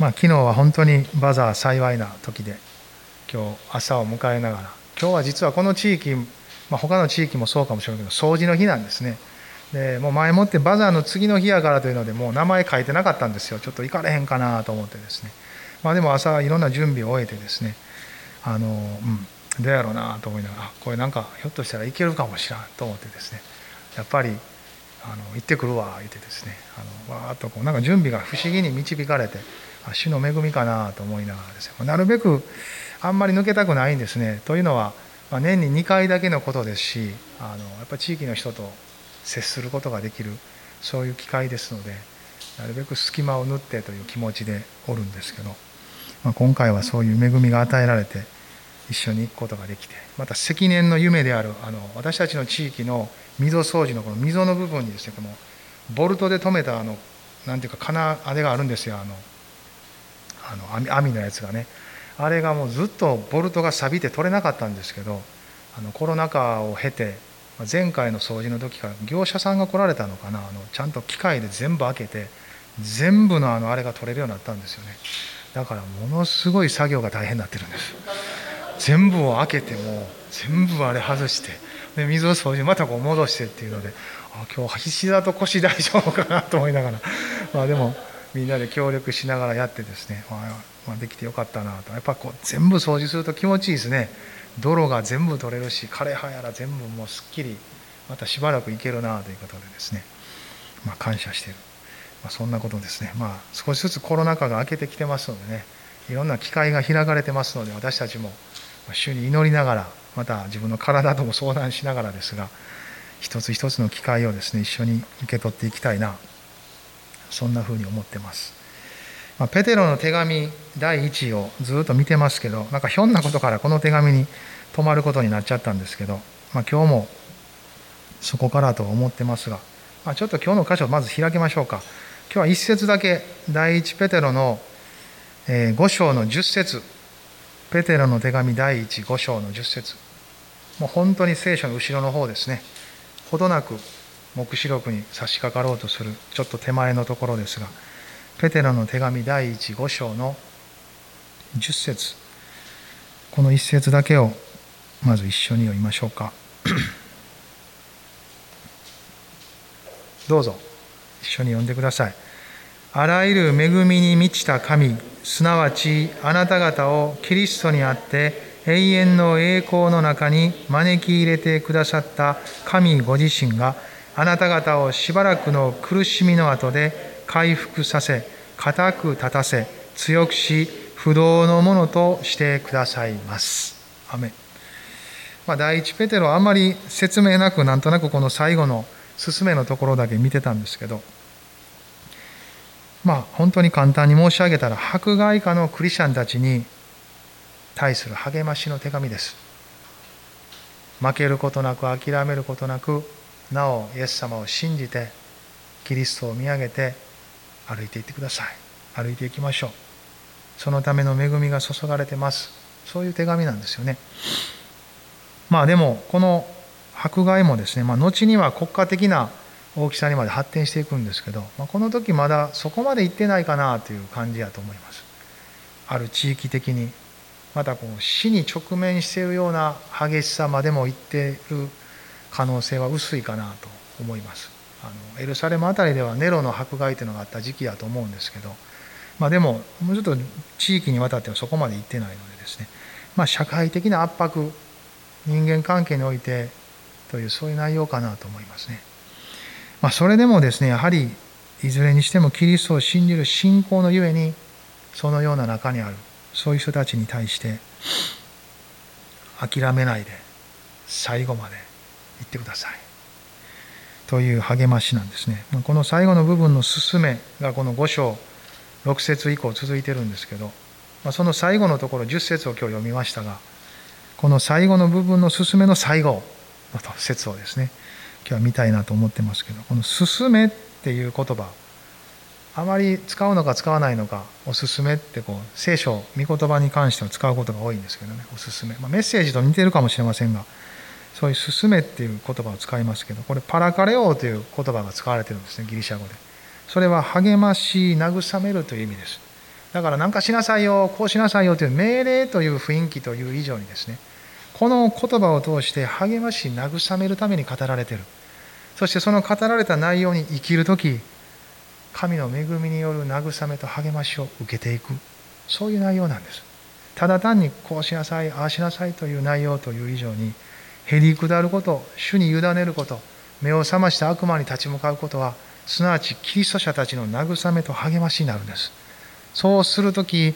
まあ、昨日は本当にバザー幸いな時で今日朝を迎えながら今日は実はこの地域、まあ、他の地域もそうかもしれないけど掃除の日なんですね。でもう前もってバザーの次の日やからというのでもう名前書いてなかったんですよ。ちょっと行かれへんかなと思ってですね。まあでも朝いろんな準備を終えてですねあのうんどうやろうなと思いながらこれなんかひょっとしたらいけるかもしらんと思ってですね。やっぱりあの行ってくるわ言ってですねあのわーっとこうなんか準備が不思議に導かれて主の恵みかなと思いながらですねなるべくあんまり抜けたくないんですね。というのは、ま、年に2回だけのことですしあのやっぱ地域の人と接することができるそういう機会ですのでなるべく隙間を縫ってという気持ちでおるんですけど、まあ、今回はそういう恵みが与えられて一緒に行くことができてまた積年の夢であるあの私たちの地域の溝掃除のこの溝の部分にですねこのボルトで留めたあのなんていうか金あれがあるんですよ。あのあの網網のやつがね。あれがもうずっとボルトが錆びて取れなかったんですけどあのコロナ禍を経て前回の掃除の時から業者さんが来られたのかな。あのちゃんと機械で全部開けて全部のあのあれが取れるようになったんですよね。だからものすごい作業が大変になってるんです。全部を開けても全部あれ外してで水を掃除またこう戻してっていうのであ今日膝と腰大丈夫かなと思いながら。まあでもみんなで協力しながらやってですね、まあ、できてよかったなと。やっぱこう全部掃除すると気持ちいいですね。泥が全部取れるし枯葉やら全部もうすっきりまたしばらくいけるなということでですね、まあ、感謝している、まあ、そんなことですね。まあ少しずつコロナ禍が明けてきてますのでね。いろんな機会が開かれてますので私たちも主に祈りながらまた自分の体とも相談しながらですが一つ一つの機会をですね一緒に受け取っていきたいな。そんなふうに思ってます。まあ、ペテロの手紙第1をずっと見てますけどなんかひょんなことからこの手紙に止まることになっちゃったんですけど、まあ、今日もそこからと思ってますが、まあ、ちょっと今日の箇所をまず開きましょうか。今日は一節だけ第1ペテロの5章の10節。ペテロの手紙第15章の10節。もう本当に聖書の後ろの方ですね。ほどなく黙示録に差し掛かろうとするちょっと手前のところですがペテロの手紙第15章の10節。この一節だけをまず一緒に読みましょうか。どうぞ。一緒に読んでください。あらゆる恵みに満ちた神すなわちあなた方をキリストにあって永遠の栄光の中に招き入れてくださった神ご自身があなた方をしばらくの苦しみの後で回復させ固く立たせ強くし不動のものとしてくださいます。アメまあ、第一ペテロはあんまり説明なくなんとなくこの最後の進めのところだけ見てたんですけどまあ本当に簡単に申し上げたら迫害家のクリスチャンたちに対する励ましの手紙です負けることなく諦めることなくなおイエス様を信じてキリストを見上げて歩いていってください。歩いていきましょう。そのための恵みが注がれてます。そういう手紙なんですよね。まあでもこの迫害もですね、まあ、後には国家的な大きさにまで発展していくんですけど、まあ、この時まだそこまで行ってないかなという感じやと思います。ある地域的にまたこう死に直面しているような激しさまでも行っている可能性は薄いかなと思いますあのエルサレム辺りではネロの迫害というのがあった時期だと思うんですけど、まあ、でももうちょっと地域にわたってはそこまで行ってないのでですね、まあ、社会的な圧迫人間関係においてというそういう内容かなと思いますね。まあ、それでもですねやはりいずれにしてもキリストを信じる信仰のゆえにそのような中にあるそういう人たちに対して諦めないで最後までってください。という励ましなんですね。この最後の部分の進めがこの5章6節以降続いてるんですけどその最後のところ10節を今日読みましたがこの最後の部分の進めの最後の説をですね今日は見たいなと思ってますけどこの「進め」っていう言葉あまり使うのか使わないのかおすすめってこう聖書御言葉に関しては使うことが多いんですけどねおすすめ、まあ、メッセージと似てるかもしれませんがそういう「進め」っていう言葉を使いますけどこれパラカレオという言葉が使われてるんですねギリシャ語で。それは励まし慰めるという意味です。だから何かしなさいよこうしなさいよという命令という雰囲気という以上にですねこの言葉を通して励まし慰めるために語られてる。そしてその語られた内容に生きる時神の恵みによる慰めと励ましを受けていく。そういう内容なんです。ただ単にこうしなさいああしなさいという内容という以上にへり下ること主に委ねること目を覚ました悪魔に立ち向かうことはすなわちキリスト者たちの慰めと励ましになるんです。そうする時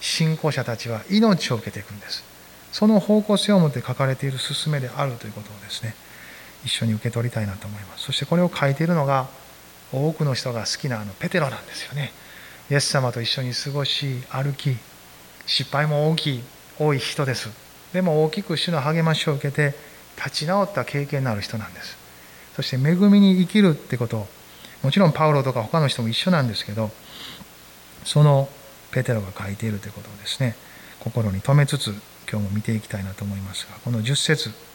信仰者たちは命を受けていくんです。その方向性を持って書かれている勧めであるということをですね一緒に受け取りたいなと思います。そしてこれを書いているのが多くの人が好きなあのペテロなんですよね。イエス様と一緒に過ごし歩き失敗も大きい多い人です。でも大きく主の励ましを受けて立ち直った経験のある人なんです。そして恵みに生きるってこと。もちろんパウロとか他の人も一緒なんですけどそのペテロが書いているということをですね。心に留めつつ今日も見ていきたいなと思いますがこの10節。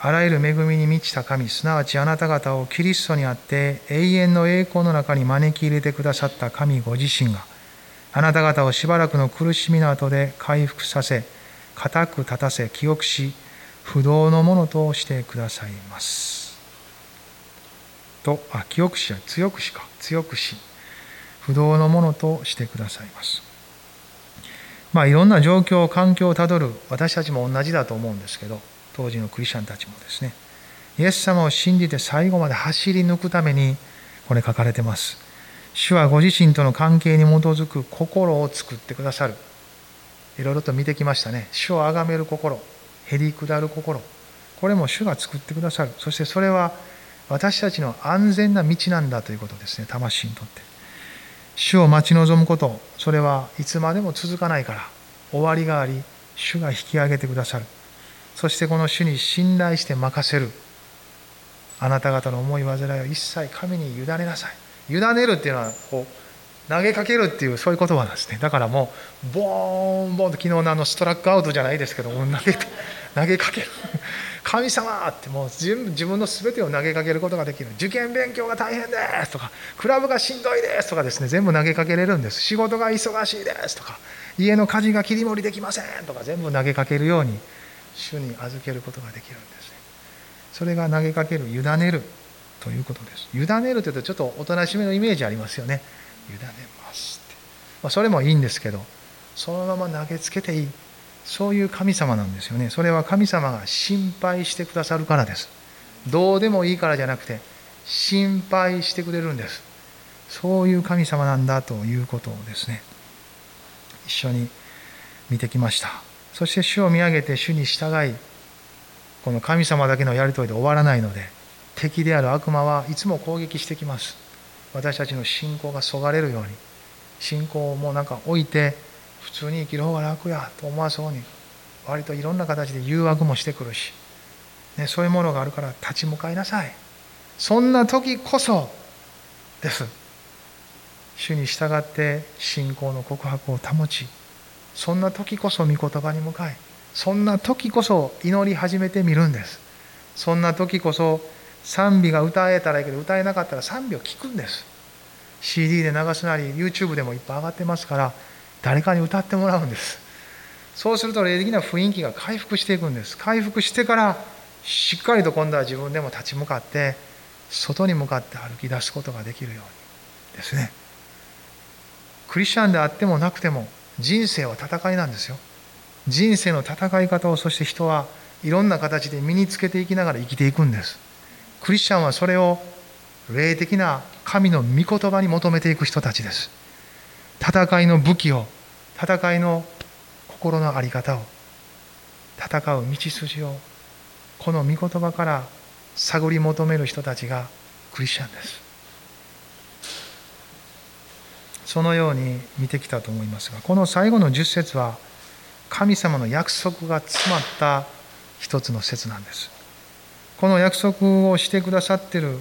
あらゆる恵みに満ちた神すなわちあなた方をキリストにあって永遠の栄光の中に招き入れてくださった神ご自身があなた方をしばらくの苦しみの後で回復させ固く立たせ記憶し不動のものとしてくださいますとあ記憶しは強くしか強くし不動のものとしてくださいます。まあいろんな状況、環境をたどる私たちも同じだと思うんですけど、当時のクリスチャンたちもですね、イエス様を信じて最後まで走り抜くためにこれ書かれてます。主はご自身との関係に基づく心を作ってくださる。いろいろと見てきましたね。主を崇める心、へり下る心。これも主が作ってくださる。そしてそれは私たちの安全な道なんだということですね、魂にとって。主を待ち望むことそれはいつまでも続かないから終わりがあり主が引き上げてくださるそしてこの主に信頼して任せるあなた方の思い煩いを一切神に委ねなさい委ねるっていうのはこう投げかけるっていうそういう言葉なんですね。だからもうボーンボーンと昨日のあのストラックアウトじゃないですけど投げ 投げかける。神様ってもう自分の全てを投げかけることができる。受験勉強が大変ですとかクラブがしんどいですとかですね全部投げかけれるんです。仕事が忙しいですとか家の家事が切り盛りできませんとか全部投げかけるように主に預けることができるんですね。それが投げかける委ねるということです。委ねるというとちょっとおとなしめのイメージありますよね。委ねますって、まあ、それもいいんですけどそのまま投げつけていい。そういう神様なんですよね。それは神様が心配してくださるからです。どうでもいいからじゃなくて心配してくれるんです。そういう神様なんだということをですね一緒に見てきました。そして主を見上げて主に従いこの神様だけのやり取りで終わらないので敵である悪魔はいつも攻撃してきます。私たちの信仰がそがれるように信仰をもうなんか置いて普通に生きる方が楽やと思わそうに割といろんな形で誘惑もしてくるし、ね、そういうものがあるから立ち向かいなさい。そんな時こそです。主に従って信仰の告白を保ちそんな時こそ御言葉に向かいそんな時こそ祈り始めてみるんです。そんな時こそ賛美が歌えたらいいけど歌えなかったら賛美を聞くんです。CD で流すなり YouTube でもいっぱい上がってますから誰かに歌ってもらうんです。そうすると霊的な雰囲気が回復していくんです。回復してからしっかりと今度は自分でも立ち向かって外に向かって歩き出すことができるようにですね。クリスチャンであってもなくても人生は戦いなんですよ。人生の戦い方をそして人はいろんな形で身につけていきながら生きていくんです。クリスチャンはそれを霊的な神の御言葉に求めていく人たちです。戦いの武器を戦いの心の在り方を戦う道筋をこの御言葉から探り求める人たちがクリスチャンです。そのように見てきたと思いますがこの最後の10節は神様の約束が詰まった一つの説なんです。この約束をしてくださってる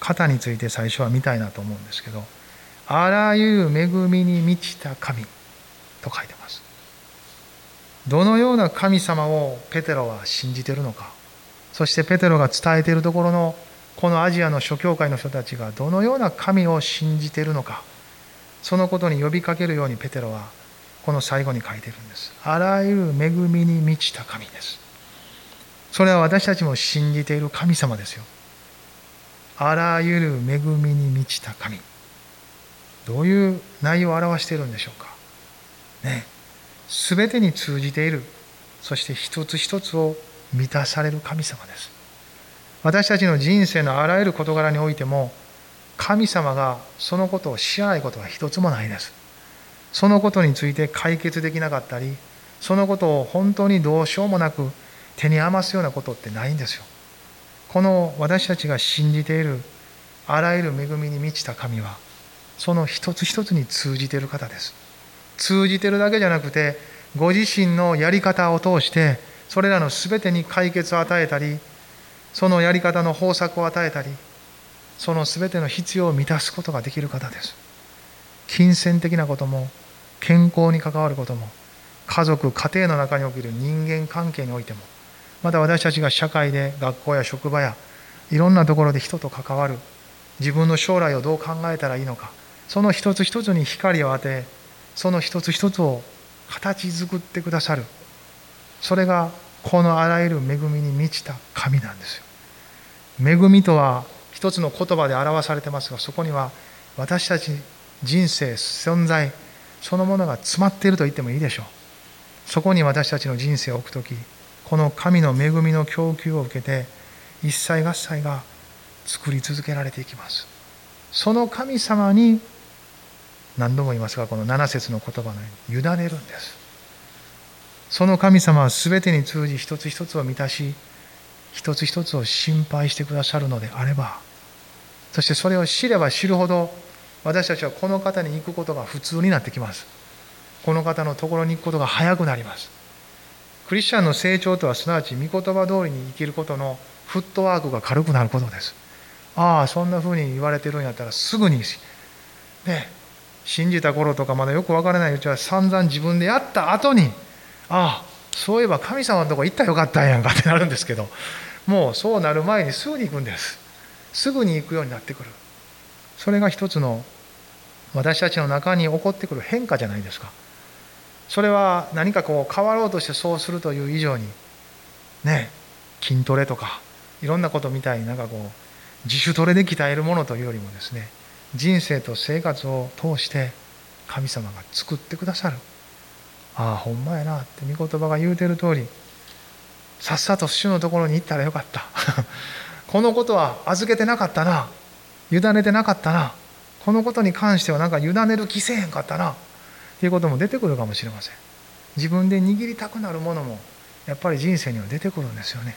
方について最初は見たいなと思うんですけどあらゆる恵みに満ちた神と書いてます。どのような神様をペテロは信じてるのかそしてペテロが伝えているところのこのアジアの諸教会の人たちがどのような神を信じているのかそのことに呼びかけるようにペテロはこの最後に書いてるんです。あらゆる恵みに満ちた神です。それは私たちも信じている神様ですよ。あらゆる恵みに満ちた神。どういう内容を表しているんでしょうか。ね。全てに通じている。そして一つ一つを満たされる神様です。私たちの人生のあらゆる事柄においても神様がそのことを知らないことは一つもないです。そのことについて解決できなかったりそのことを本当にどうしようもなく手に余すようなことってないんですよ。この私たちが信じているあらゆる恵みに満ちた神はその一つ一つに通じている方です。通じてるだけじゃなくてご自身のやり方を通してそれらの全てに解決を与えたりそのやり方の方策を与えたりその全ての必要を満たすことができる方です。金銭的なことも健康に関わることも家族家庭の中における人間関係においてもまた私たちが社会で学校や職場やいろんなところで人と関わる自分の将来をどう考えたらいいのかその一つ一つに光を当てその一つ一つを形作ってくださるそれがこのあらゆる恵みに満ちた神なんですよ。恵みとは一つの言葉で表されてますがそこには私たち人生存在そのものが詰まっていると言ってもいいでしょう。そこに私たちの人生を置く時この神の恵みの供給を受けて一切合切が作り続けられていきます。その神様に何度も言いますがこの7節の言葉のように委ねるんです。その神様は全てに通じ一つ一つを満たし一つ一つを心配してくださるのであればそしてそれを知れば知るほど私たちはこの方に行くことが普通になってきます。この方のところに行くことが早くなります。クリスチャンの成長とはすなわち御言葉通りに生きることのフットワークが軽くなることです。ああそんなふうに言われてるんやったらすぐにね信じた頃とかまだよく分からないうちは散々自分でやった後にああそういえば神様のとこ行ったらよかったんやんかってなるんですけどもうそうなる前にすぐに行くんです。すぐに行くようになってくる。それが一つの私たちの中に起こってくる変化じゃないですか。それは何かこう変わろうとしてそうするという以上にね筋トレとかいろんなことみたいになんかこう自主トレで鍛えるものというよりもですね人生と生活を通して神様が作ってくださる。ああほんまやなって御言葉が言うてる通りさっさと主のところに行ったらよかった。このことは預けてなかったな委ねてなかったなこのことに関してはなんか委ねる気せえへんかったなっていうことも出てくるかもしれません。自分で握りたくなるものもやっぱり人生には出てくるんですよね。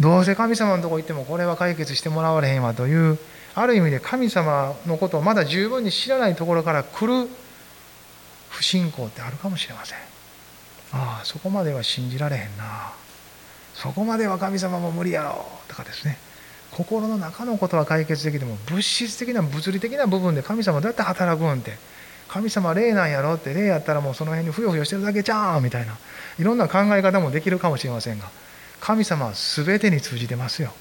どうせ神様のとこ行ってもこれは解決してもらわれへんわというある意味で神様のことをまだ十分に知らないところから来る不信仰ってあるかもしれません。ああそこまでは信じられへんな。そこまでは神様も無理やろとかですね。心の中のことは解決できても物質的な物理的な部分で神様どうやって働くんって神様霊なんやろって霊やったらもうその辺にふよふよしてるだけじゃんみたいな。いろんな考え方もできるかもしれませんが。神様は全てに通じてますよ。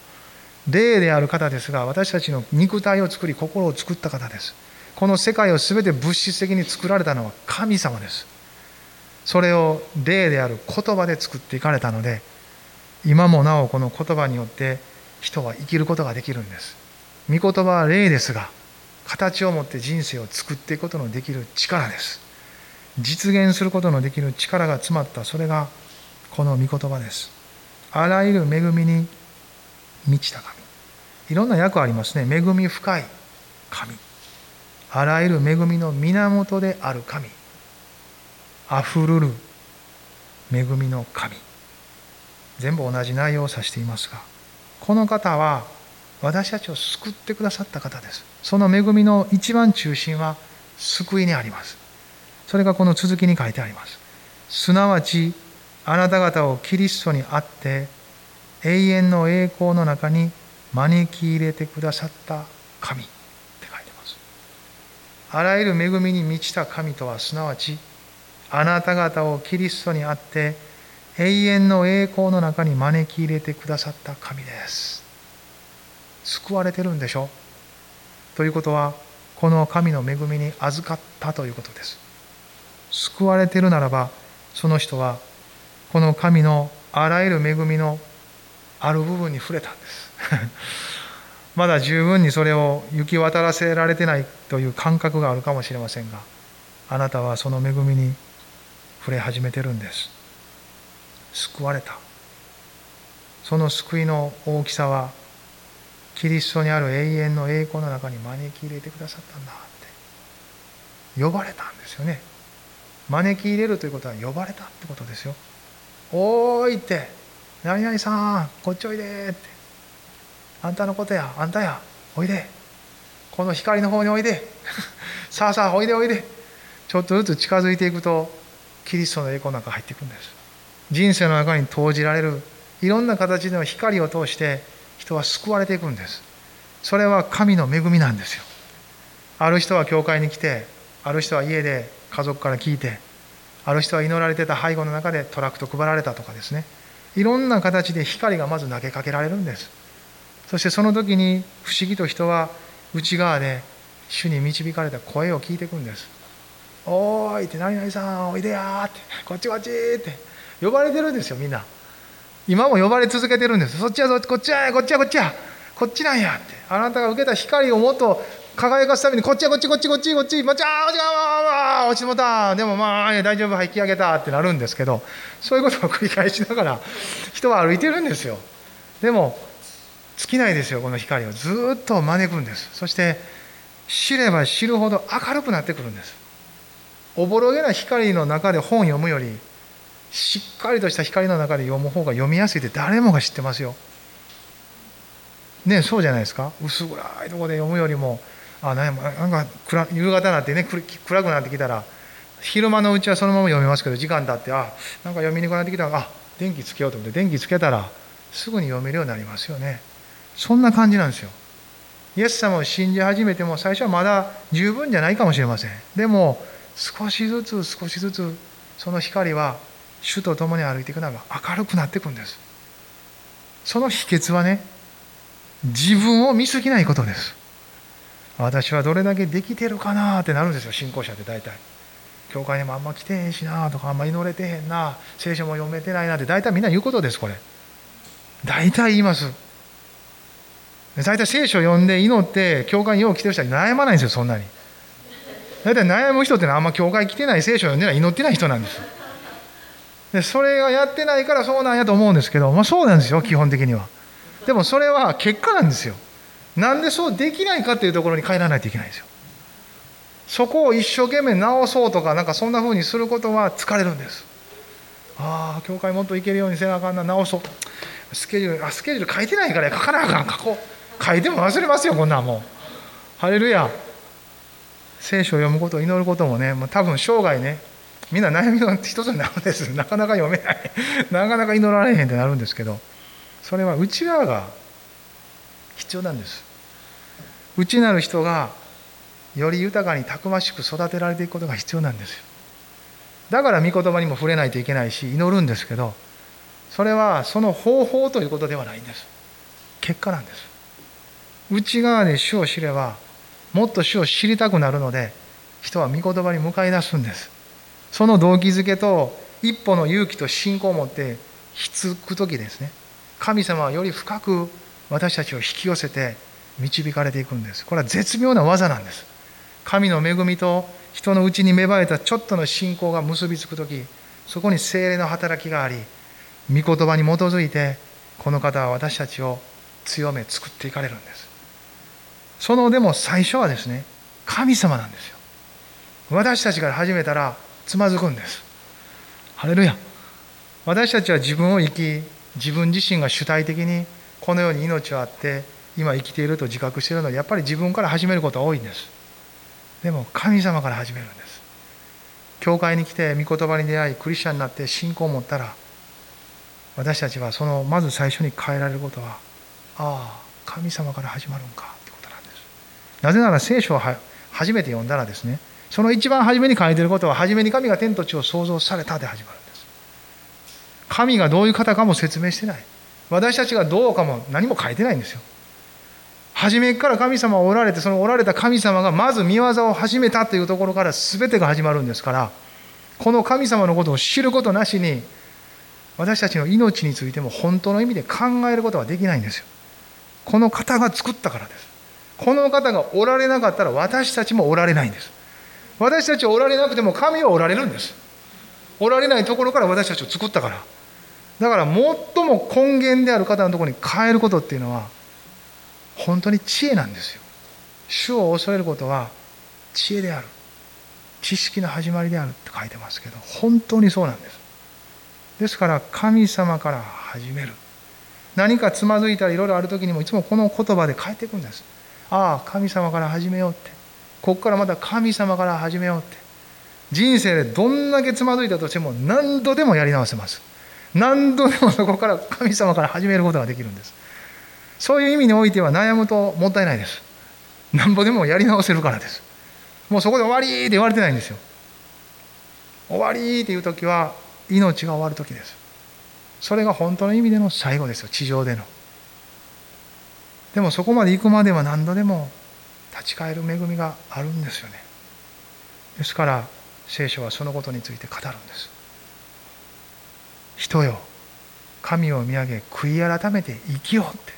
霊である方ですが私たちの肉体を作り心を作った方です。この世界を全て物質的に作られたのは神様です。それを霊である言葉で作っていかれたので今もなおこの言葉によって人は生きることができるんです。御言葉は霊ですが形を持って人生を作っていくことのできる力です。実現することのできる力が詰まったそれがこの御言葉です。あらゆる恵みに満ちた神。いろんな訳ありますね。恵み深い神。あらゆる恵みの源である神。あふるる恵みの神。全部同じ内容を指していますがこの方は私たちを救ってくださった方です。その恵みの一番中心は救いにあります。それがこの続きに書いてあります。すなわちあなた方をキリストにあって永遠の栄光の中に招き入れてくださった神って書いてます。あらゆる恵みに満ちた神とはすなわちあなた方をキリストにあって永遠の栄光の中に招き入れてくださった神です。救われてるんでしょ？ということはこの神の恵みに預かったということです。救われてるならばその人はこの神のあらゆる恵みのある部分に触れたんです。まだ十分にそれを行き渡らせられてないという感覚があるかもしれませんがあなたはその恵みに触れ始めてるんです。救われた。その救いの大きさはキリストにある永遠の栄光の中に招き入れてくださったんだって。呼ばれたんですよね。招き入れるということは呼ばれたってことですよ。おーいって。何々さんこっちおいでって。あんたのことやあんたやおいで。この光の方においで。さあさあおいでおいで。ちょっとずつ近づいていくとキリストの栄光の中入っていくんです。人生の中に投じられるいろんな形の光を通して人は救われていくんです。それは神の恵みなんですよ。ある人は教会に来てある人は家で家族から聞いてある人は祈られてた背後の中でトラクト配られたとかですね。いろんな形で光がまず投げかけられるんです。そしてその時に不思議と人は内側で主に導かれた声を聞いていくんです「おーい」って「何々さんおいでや」って「こっちこっち」って呼ばれてるんですよみんな。今も呼ばれ続けてるんです。そっちやこっちや。こっちや。こっちや。こっちなんや。って。あなたが受けた光をもっと輝かすためにこっちや。こっちこっちこっちこっち。まちゃー落ちた落ちもたでもまあ大丈夫。引き上げたってなるんですけどそういうことを繰り返しながら 人は歩いてるんですよ。でも尽きないですよこの光を。ずっと招くんです。そして知れば知るほど明るくなってくるんです。おぼろげな光の中で本読むよりしっかりとした光の中で読む方が読みやすいって誰もが知ってますよ。ねそうじゃないですか？薄暗いとこで読むよりもあなんか暗夕方になってね暗くなってきたら昼間のうちはそのまま読みますけど時間経ってあなんか読みにくくなってきたらあ電気つけようと思って電気つけたらすぐに読めるようになりますよね。そんな感じなんですよ。イエス様を信じ始めても最初はまだ十分じゃないかもしれません。でも少しずつ少しずつその光は主と共に歩いていくのが明るくなっていくんです。その秘訣はね自分を見すぎないことです。私はどれだけできてるかなってなるんですよ信仰者って大体。教会にもあんま来てへんしなとかあんま祈れてへんな聖書も読めてないなって大体みんな言うことですこれ。大体言います。大体聖書読んで祈って教会によう来てる人は悩まないんですよそんなに。大体悩む人ってのはあんま教会来てない聖書読んでない祈ってない人なんです。でそれがやってないからそうなんやと思うんですけど、まあ、そうなんですよ基本的には。でもそれは結果なんですよ。なんでそうできないかっていうところに帰らないといけないんですよ。そこを一生懸命直そうとかなんかそんな風にすることは疲れるんです。ああ教会もっと行けるようにせなあかんな直そうスケジュールあスケジュール書いてないから書かなあかん書こう。書いても忘れますよこんなんもう。ハレルヤ。聖書を読むことを祈ることもねもう多分生涯ねみんな悩みの一つになるんです。なかなか読めない。なかなか祈られへんってなるんですけどそれは内側が必要なんです。内なる人がより豊かにたくましく育てられていくことが必要なんです。よだから御言葉にも触れないといけないし祈るんですけどそれはその方法ということではないんです。結果なんです。内側で主を知ればもっと主を知りたくなるので人は御言葉に向かい出すんです。その動機づけと一歩の勇気と信仰を持ってひつく時ですね。神様はより深く私たちを引き寄せて導かれていくんです。これは絶妙な技なんです。神の恵みと人のうちに芽生えたちょっとの信仰が結びつく時そこに精霊の働きがあり御言葉に基づいてこの方は私たちを強め作っていかれるんです。そのでも最初はですね神様なんですよ。私たちから始めたらつまずくんです。ハレルヤ。私たちは自分を生き自分自身が主体的にこのように命をあって今生きていると自覚しているのでやっぱり自分から始めることが多いんです。でも神様から始めるんです。教会に来て御言葉に出会いクリスチャンになって信仰を持ったら私たちはそのまず最初に変えられることはああ神様から始まるんかってことなんです。なぜなら聖書を初めて読んだらですねその一番初めに書いてることは初めに神が天と地を創造されたで始まるんです。神がどういう方かも説明してない。私たちがどうかも何も書いてないんですよ。初めから神様がおられてそのおられた神様がまず見業を始めたというところから全てが始まるんですからこの神様のことを知ることなしに私たちの命についても本当の意味で考えることはできないんですよ。この方が作ったからです。この方がおられなかったら私たちもおられないんです。私たちはおられなくても神はおられるんです。おられないところから私たちを作ったから。だから最も根源である方のところに変えることっていうのは本当に知恵なんですよ。主を恐れることは知恵である。知識の始まりであるって書いてますけど本当にそうなんです。ですから神様から始める。何かつまずいたりいろいろある時にもいつもこの言葉で変えていくんです。ああ神様から始めようって。ここからまた神様から始めようって。人生でどんだけつまずいたとしても何度でもやり直せます。何度でもそこから神様から始めることができるんです。そういう意味においては悩むともったいないです。何ぼでもやり直せるからです。もうそこで終わりって言われてないんですよ。終わりっていう時は命が終わる時です。それが本当の意味での最後ですよ。地上での。でもそこまで行くまでは何度でもち返る恵みがあるんですよね。ですから聖書はそのことについて語るんです。人よ神を見上げ悔い改めて生きようって。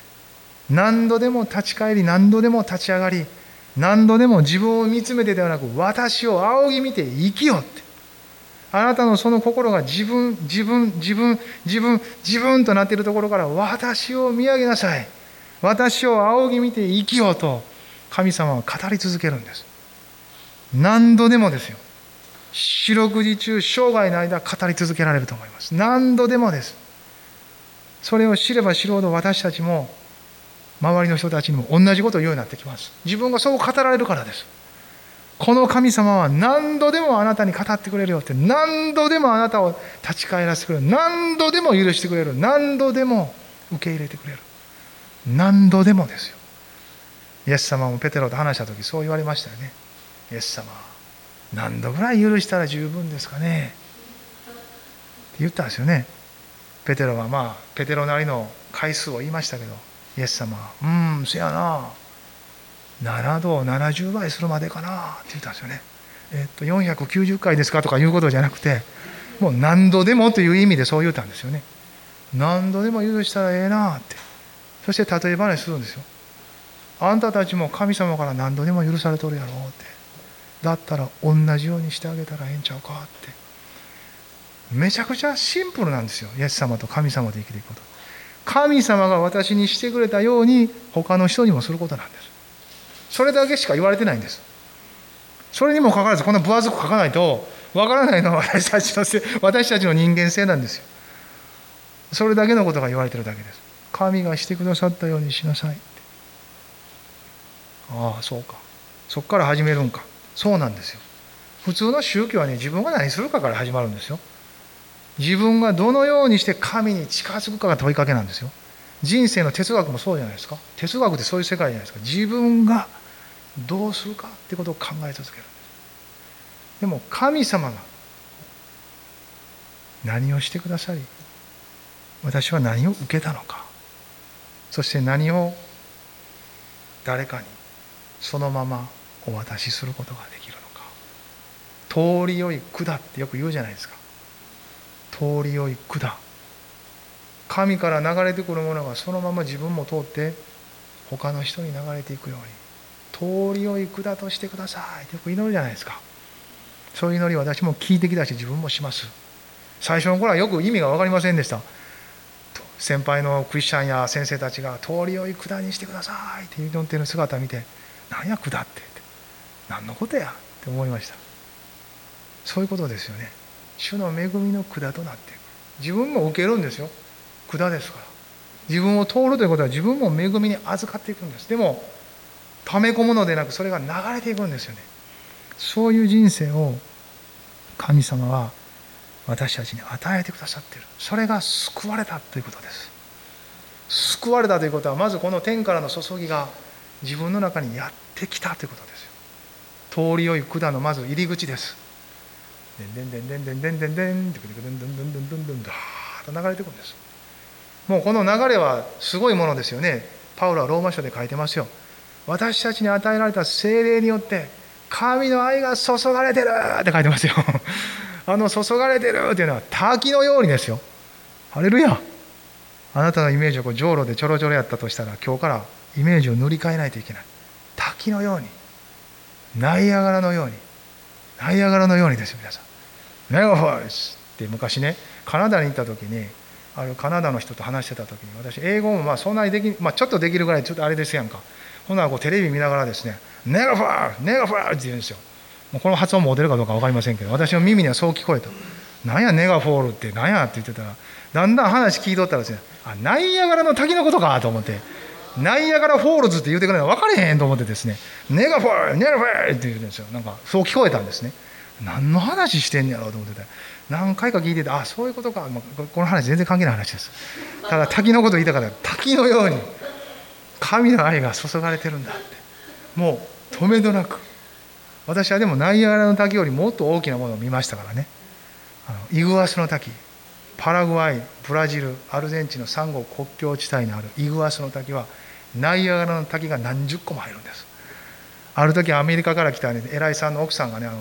何度でも立ち返り何度でも立ち上がり何度でも自分を見つめてではなく私を仰ぎ見て生きようって。あなたのその心が自分自分自分自分自分となっているところから私を見上げなさい。私を仰ぎ見て生きようと。神様は語り続けるんです。何度でもですよ。四六時中生涯の間語り続けられると思います。何度でもです。それを知れば知るほど私たちも周りの人たちにも同じことを言うようになってきます。自分がそう語られるからです。この神様は何度でもあなたに語ってくれるよって何度でもあなたを立ち返らせてくれる。何度でも許してくれる。何度でも受け入れてくれる。何度でもですよ。イエス様もペテロと話した時そう言われましたよね。イエス様何度ぐらい許したら十分ですかね？って言ったんですよね。ペテロはまあペテロなりの回数を言いましたけどイエス様はうんせやな。7度を70倍するまでかな。って言ったんですよね。えっと490回ですか？とかいうことじゃなくてもう何度でもという意味でそう言うたんですよね。何度でも許したらええなって。そして例え話するんですよ。あんたたちも神様から何度でも許されとるやろうって。だったら同じようにしてあげたらええんちゃうかって。めちゃくちゃシンプルなんですよ。イエス様と神様で生きていくこと。神様が私にしてくれたように他の人にもすることなんです。それだけしか言われてないんです。それにもかかわらずこんな分厚く書かないとわからないのは私たちのせ私たちの人間性なんですよ。それだけのことが言われてるだけです。神がしてくださったようにしなさい。ああそうか。そこから始めるんか。そうなんですよ。普通の宗教はね自分が何するかから始まるんですよ。自分がどのようにして神に近づくかが問いかけなんですよ。人生の哲学もそうじゃないですか。哲学ってそういう世界じゃないですか。自分がどうするかってことを考え続ける。でも神様が何をしてくださり私は何を受けたのか。そして何を誰かにそのままお渡しすることができるのか。通りよい管ってよく言うじゃないですか。通りよい管。神から流れてくるものがそのまま自分も通って他の人に流れていくように。通りよい管としてくださいってよく祈るじゃないですか。そういう祈り私も聞いてきたし自分もします。最初の頃はよく意味が分かりませんでした。先輩のクリスチャンや先生たちが「通りよい管にしてください」って祈ってる姿見て何や下ってって何のことやって思いました。そういうことですよね。主の恵みの管となっていく。自分も受けるんですよ。管ですから。自分を通るということは自分も恵みに預かっていくんです。でも溜め込むのでなくそれが流れていくんですよね。そういう人生を神様は私たちに与えてくださっている。それが救われたということです。救われたということはまずこの天からの注ぎが自分の中にやってきたということですよ。通りよい管のまず入り口です。でんでんでんでんでんでんでんでんってくるくんでんでんでんでんでんでんと流れていくんですもうこの流れはすごいものですよねパウロはローマ書で書いてますよ私たちに与えられた精霊によって神の愛が注がれてるって書いてますよあの注がれてるっていうのは滝のようにですよハレルヤあなたのイメージをこう上路でちょろちょろやったとしたら今日からイメージを塗り替えないといけない。滝のように。ナイアガラのように。ナイアガラのようにですよ皆さん。メガフォイスって昔ねカナダに行った時にあるカナダの人と話してた時に私英語もまあそんなにでき、まあ、ちょっとできるぐらいちょっとあれですやんか。ほなこうテレビ見ながらですね「ネガファーネガファー」って言うんですよ。もうこの発音も出るかどうか分かりませんけど私の耳にはそう聞こえた「なんやネガフォールってなんや」って言ってたらだんだん話聞いとったらですねあナイアガラの滝のことかと思って Niagara Falls って言うてくれないの分かれへんと思ってですね。ネガフォールネガフォールって言うんですよ。なんかそう聞こえたんですね。何の話してんねやろうと思ってて。何回か聞いててあそういうことか、まあ、この話全然関係ない話です。ただ滝のこと言いたかった。ら滝のように神の愛が注がれてるんだって。もう止めどなく。私はでもナイアガラの滝よりもっと大きなものを見ましたからね。あのイグアスの滝。パラグアイブラジルアルゼンチンの三国国境地帯にあるイグアスの滝はナイアガラの滝が何十個も入るんです。ある時アメリカから来た、ね、偉いさんの奥さんがねあの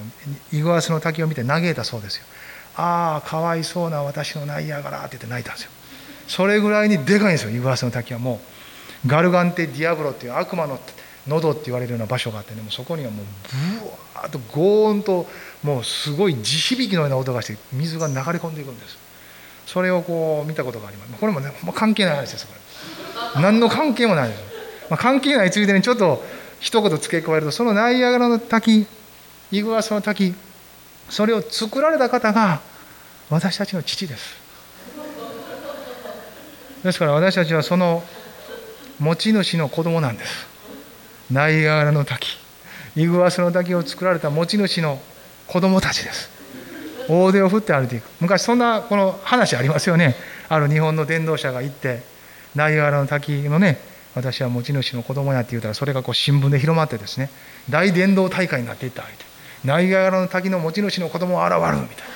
イグアスの滝を見て嘆いたそうですよ。ああかわいそうな私のナイアガラって言って泣いたんですよ。それぐらいにでかいんですよイグアスの滝は。もうガルガンテ・ディアブロっていう悪魔の喉って言われるような場所があってねもうそこにはもうブワーッとゴーンともうすごい地響きのような音がして水が流れ込んでいくんです。それをこう見たことがあります。これもね、関係ない話ですこれ。何の関係もないです、まあ、関係ないついでにちょっと一言付け加えるとそのナイアガラの滝イグアスの滝それを作られた方が私たちの父です。ですから私たちはその持ち主の子供なんです。ナイアガラの滝イグアスの滝を作られた持ち主の子供たちです。大手を振って歩いていく。昔そんなこの話ありますよね。ある日本の伝道者が行ってナイアガラの滝のね私は持ち主の子供やって言うたらそれがこう新聞で広まってですね大伝道大会になっていったわけでナイアガラの滝の持ち主の子供を現るみたい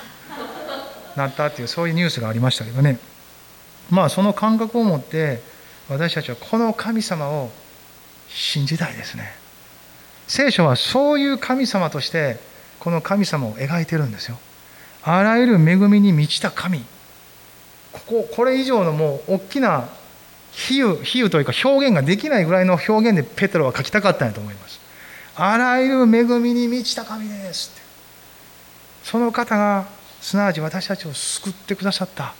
ななったっていうそういうニュースがありましたけどね。まあその感覚を持って私たちはこの神様を信じたいですね。聖書はそういう神様としてこの神様を描いてるんですよ。あらゆる恵みに満ちた神。こここれ以上のもう大きな比喩比喩というか表現ができないぐらいの表現でペテロは書きたかったんやと思います。あらゆる恵みに満ちた神ですって。その方がすなわち私たちを救ってくださった。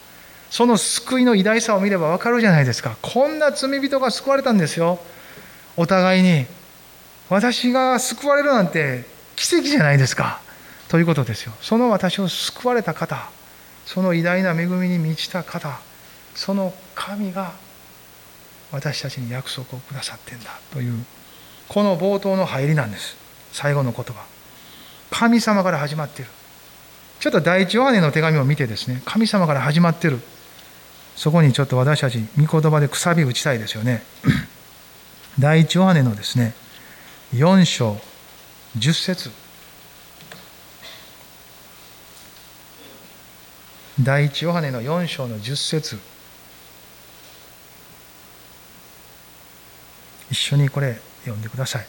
その救いの偉大さを見れば分かるじゃないですか。こんな罪人が救われたんですよ。お互いに私が救われるなんて奇跡じゃないですか。ということですよ。その私を救われた方その偉大な恵みに満ちた方その神が私たちに約束をくださってんだというこの冒頭の入りなんです。最後の言葉。神様から始まっている。ちょっと第一ヨハネの手紙を見てですね神様から始まってる。そこにちょっと私たち御言葉でくさび打ちたいですよね。第一ヨハネのですね4章10節。第一ヨハネの4章の10節。一緒にこれ読んでください。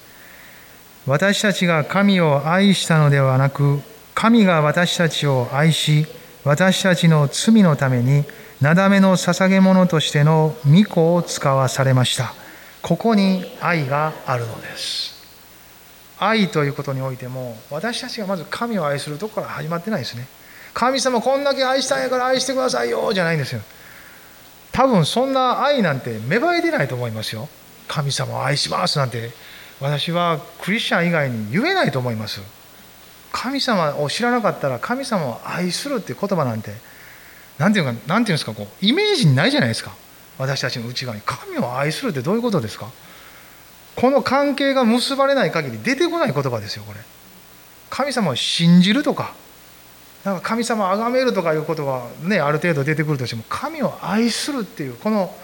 私たちが神を愛したのではなく神が私たちを愛し私たちの罪のためになだめの捧げ物としての御子を使わされました。ここに愛があるのです。愛ということにおいても私たちがまず神を愛するとこから始まってないですね。神様こんだけ愛したんやから愛してくださいよじゃないんですよ。多分そんな愛なんて芽生えてないと思いますよ。神様を愛しますなんて私はクリスチャン以外に言えないと思います。神様を知らなかったら神様を愛するっていう言葉なんて何て言うか何て言うんですかこうイメージにないじゃないですか。私たちの内側に。神を愛するってどういうことですか？この関係が結ばれない限り出てこない言葉ですよこれ。神様を信じるとかなんか神様を崇めるとかいうことはねある程度出てくるとしても神を愛するっていうこの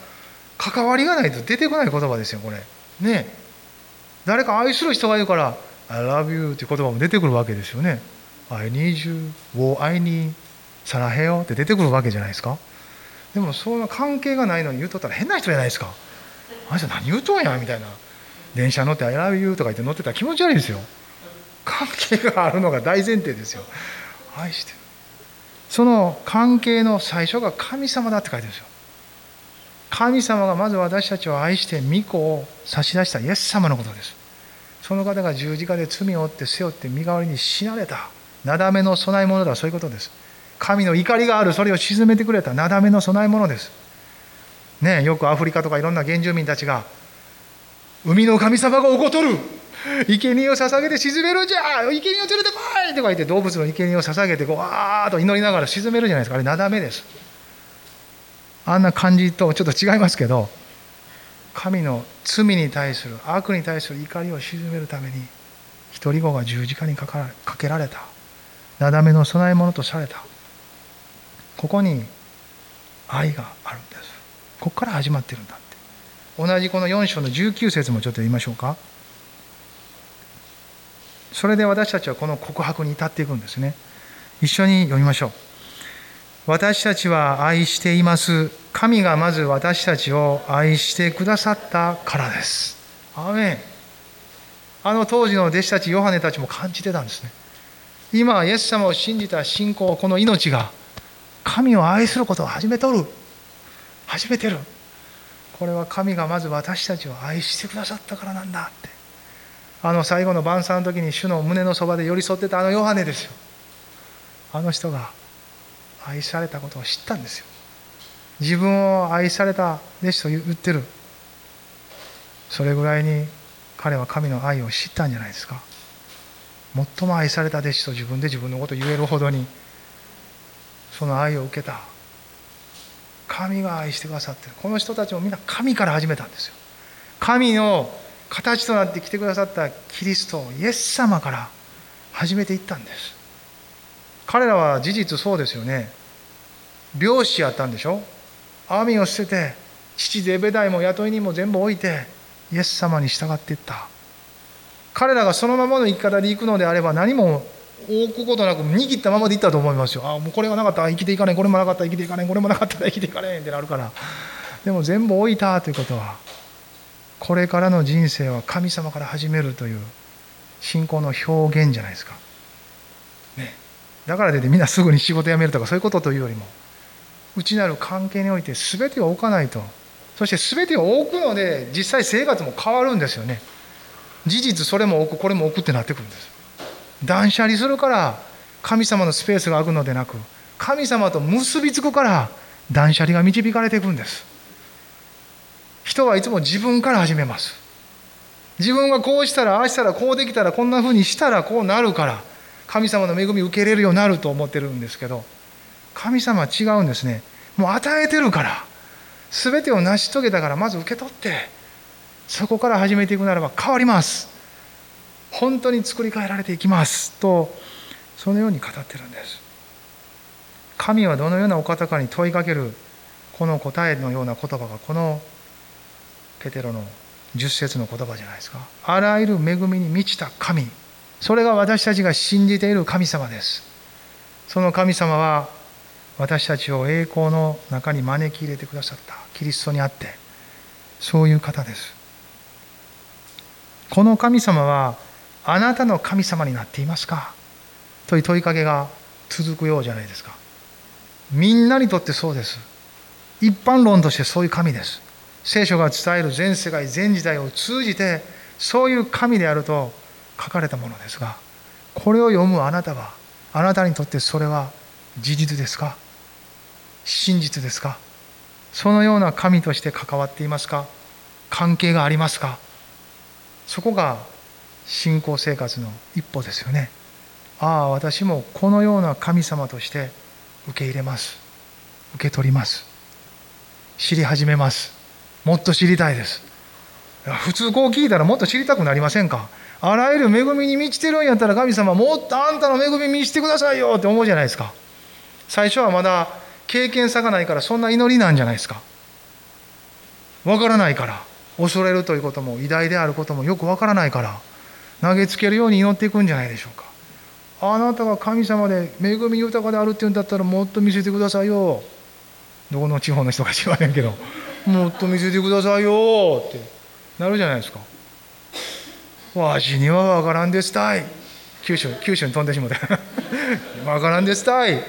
関わりがないと出てこない言葉ですよこれ。ね。誰か愛する人がいるから「I love you」って言葉も出てくるわけですよね「I need you」「を愛にさらへよ」って出てくるわけじゃないですか。でもそんな関係がないのに言うとったら変な人じゃないですか。あの人何言うとんやみたいな。電車乗って「I love you」とか言って乗ってたら気持ち悪いですよ。関係があるのが大前提ですよ。愛してる。その関係の最初が神様だって書いてるんですよ。神様がまず私たちを愛して御子を差し出したイエス様のことです。その方が十字架で罪を負って背負って身代わりに死なれた。なだめの供え物だ。そういうことです。神の怒りがある。それを鎮めてくれた。なだめの供え物です。ねよくアフリカとかいろんな原住民たちが海の神様がおことる。生贄を捧げて沈めるんじゃ。生贄を連れてこいとか言って動物の生贄を捧げてこうわーっと祈りながら沈めるじゃないですか。あれなだめです。あんな感じとちょっと違いますけど神の罪に対する悪に対する怒りを鎮めるために一人子が十字架にかけられた。なだめの供え物とされた。ここに愛があるんです。ここから始まってるんだって。同じこの4章の19節もちょっと言いましょうか。それで私たちはこの告白に至っていくんですね。一緒に読みましょう。私たちは愛しています。神がまず私たちを愛してくださったからです。アメン。あの当時の弟子たちヨハネたちも感じてたんですね。今イエス様を信じた信仰この命が神を愛することを始めとる。始めてる。これは神がまず私たちを愛してくださったからなんだって。あの最後の晩餐の時に主の胸のそばで寄り添ってたあのヨハネですよ。あの人が愛されたことを知ったんですよ。自分を愛された弟子と言ってる。それぐらいに彼は神の愛を知ったんじゃないですか。最も愛された弟子と自分で自分のことを言えるほどにその愛を受けた。神が愛してくださってる。この人たちもみんな神から始めたんですよ。神の形となって来てくださったキリストイエス様から始めていったんです。彼らは事実そうですよね。漁師やったんでしょ？網を捨てて父ゼベダイも雇い人も全部置いてイエス様に従っていった。彼らがそのままの生き方で行くのであれば何も置くことなく握ったままでいったと思いますよ。ああもうこれがなかった。ら生きていかないこれもなかった。ら生きていかないこれもなかった。ら生きていかないってなるから。でも全部置いたということはこれからの人生は神様から始めるという信仰の表現じゃないですか。だからといってみんなすぐに仕事辞めるとかそういうことというよりも内なる関係において全てを置かないとそして全てを置くので実際生活も変わるんですよね。事実それも置くこれも置くってなってくるんです。断捨離するから神様のスペースが空くのでなく神様と結びつくから断捨離が導かれていくんです。人はいつも自分から始めます自分がこうしたらああしたらこうできたらこんなふうにしたらこうなるから神様の恵み受け入れるようになると思ってるんですけど神様は違うんですね。もう与えてるから全てを成し遂げたからまず受け取ってそこから始めていくならば変わります。本当に作り変えられていきます。とそのように語ってるんです。神はどのようなお方かに問いかけるこの答えのような言葉がこのペテロの十節の言葉じゃないですか。あらゆる恵みに満ちた神。それが私たちが信じている神様です。その神様は私たちを栄光の中に招き入れてくださった。キリストにあって。そういう方です。この神様はあなたの神様になっていますか？という問いかけが続くようじゃないですか。みんなにとってそうです。一般論としてそういう神です。聖書が伝える全世界全時代を通じてそういう神であると書かれたものですがこれを読むあなたはあなたにとってそれは事実ですか？真実ですか？そのような神として関わっていますか？関係がありますか？そこが信仰生活の一歩ですよね。ああ私もこのような神様として受け入れます。受け取ります。知り始めます。もっと知りたいです。普通こう聞いたらもっと知りたくなりませんか？あらゆる恵みに満ちてるんやったら神様もっとあんたの恵み見せてくださいよって思うじゃないですか。最初はまだ経験さがないからそんな祈りなんじゃないですか。わからないから。恐れるということも偉大であることもよくわからないから。投げつけるように祈っていくんじゃないでしょうか。あなたが神様で恵み豊かであるっていうんだったらもっと見せてくださいよ。どこの地方の人か知らへんけど。もっと見せてくださいよってなるじゃないですか。わしにはわからんですたい。九州九州に飛んでしもて わからんですたい。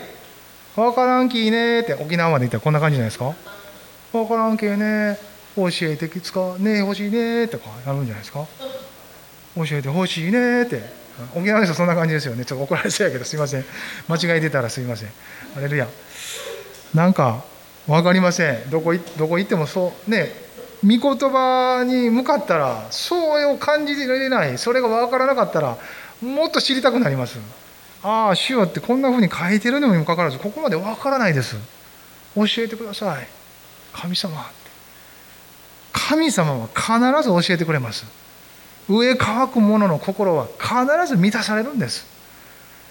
わからんきね。って沖縄まで行ったらこんな感じじゃないですか。わからんけね。教えてきつかねえ欲しいね。ってなるんじゃないですか。教えてほしいね。って。沖縄の人そんな感じですよね。ちょっと怒られそうやけどすいません。間違えてたらすいません。あれるやなんか分かりません。どこどこ行ってもそうね御言葉に向かったらそうを感じられない。それが分からなかったらもっと知りたくなります。ああ主よってこんなふうに書いてるのにもかかわらずここまで分からないです。教えてください。神様。神様は必ず教えてくれます。上乾く者の心は必ず満たされるんです。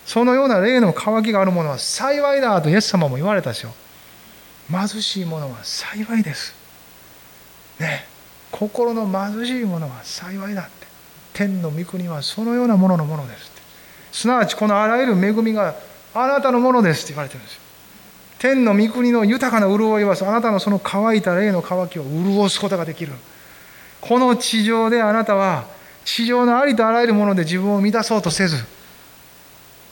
そのような霊の渇きがある者は幸いだとイエス様も言われたでしょ貧しい者は幸いです。ね心の貧しい者は幸いだって。天の御国はそのようなもののものですって。すなわちこのあらゆる恵みがあなたのものですって言われてるんですよ。天の御国の豊かな潤いはあなたのその乾いた霊の渇きを潤すことができる。この地上であなたは地上のありとあらゆるもので自分を満たそうとせず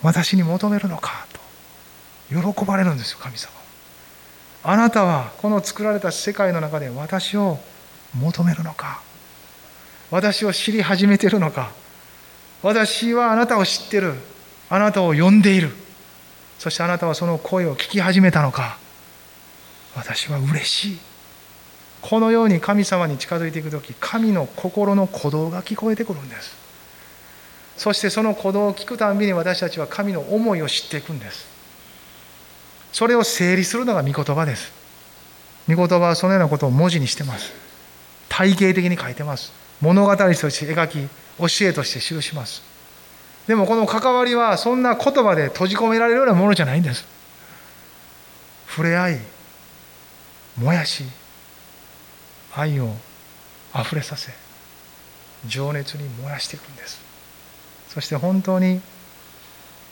私に求めるのかと喜ばれるんですよ神様。あなたはこの作られた世界の中で私を求めるのか？私を知り始めているのか？私はあなたを知ってる。あなたを呼んでいる。そしてあなたはその声を聞き始めたのか？私は嬉しい。このように神様に近づいていく時神の心の鼓動が聞こえてくるんです。そしてその鼓動を聞くたんびに私たちは神の思いを知っていくんです。それを整理するのが御言葉です。御言葉はそのようなことを文字にしてます。体系的に書いてます。物語として描き教えとして記します。でもこの関わりはそんな言葉で閉じ込められるようなものじゃないんです。触れ合い燃やし愛をあふれさせ情熱に燃やしていくんです。そして本当に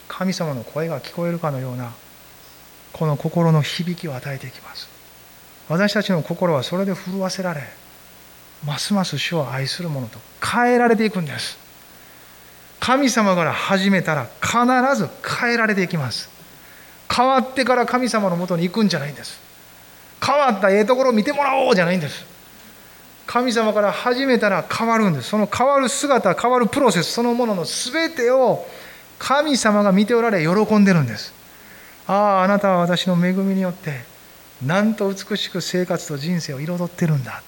神様の声が聞こえるかのようなこの心の響きを与えていきます。私たちの心はそれで震わせられますます主を愛する者と変えられていくんです。神様から始めたら必ず変えられていきます。変わってから神様のもとに行くんじゃないんです。変わったええところを見てもらおうじゃないんです。神様から始めたら変わるんです。その変わる姿変わるプロセスそのものの全てを神様が見ておられ喜んでるんです。あああなたは私の恵みによってなんと美しく生活と人生を彩ってるんだ。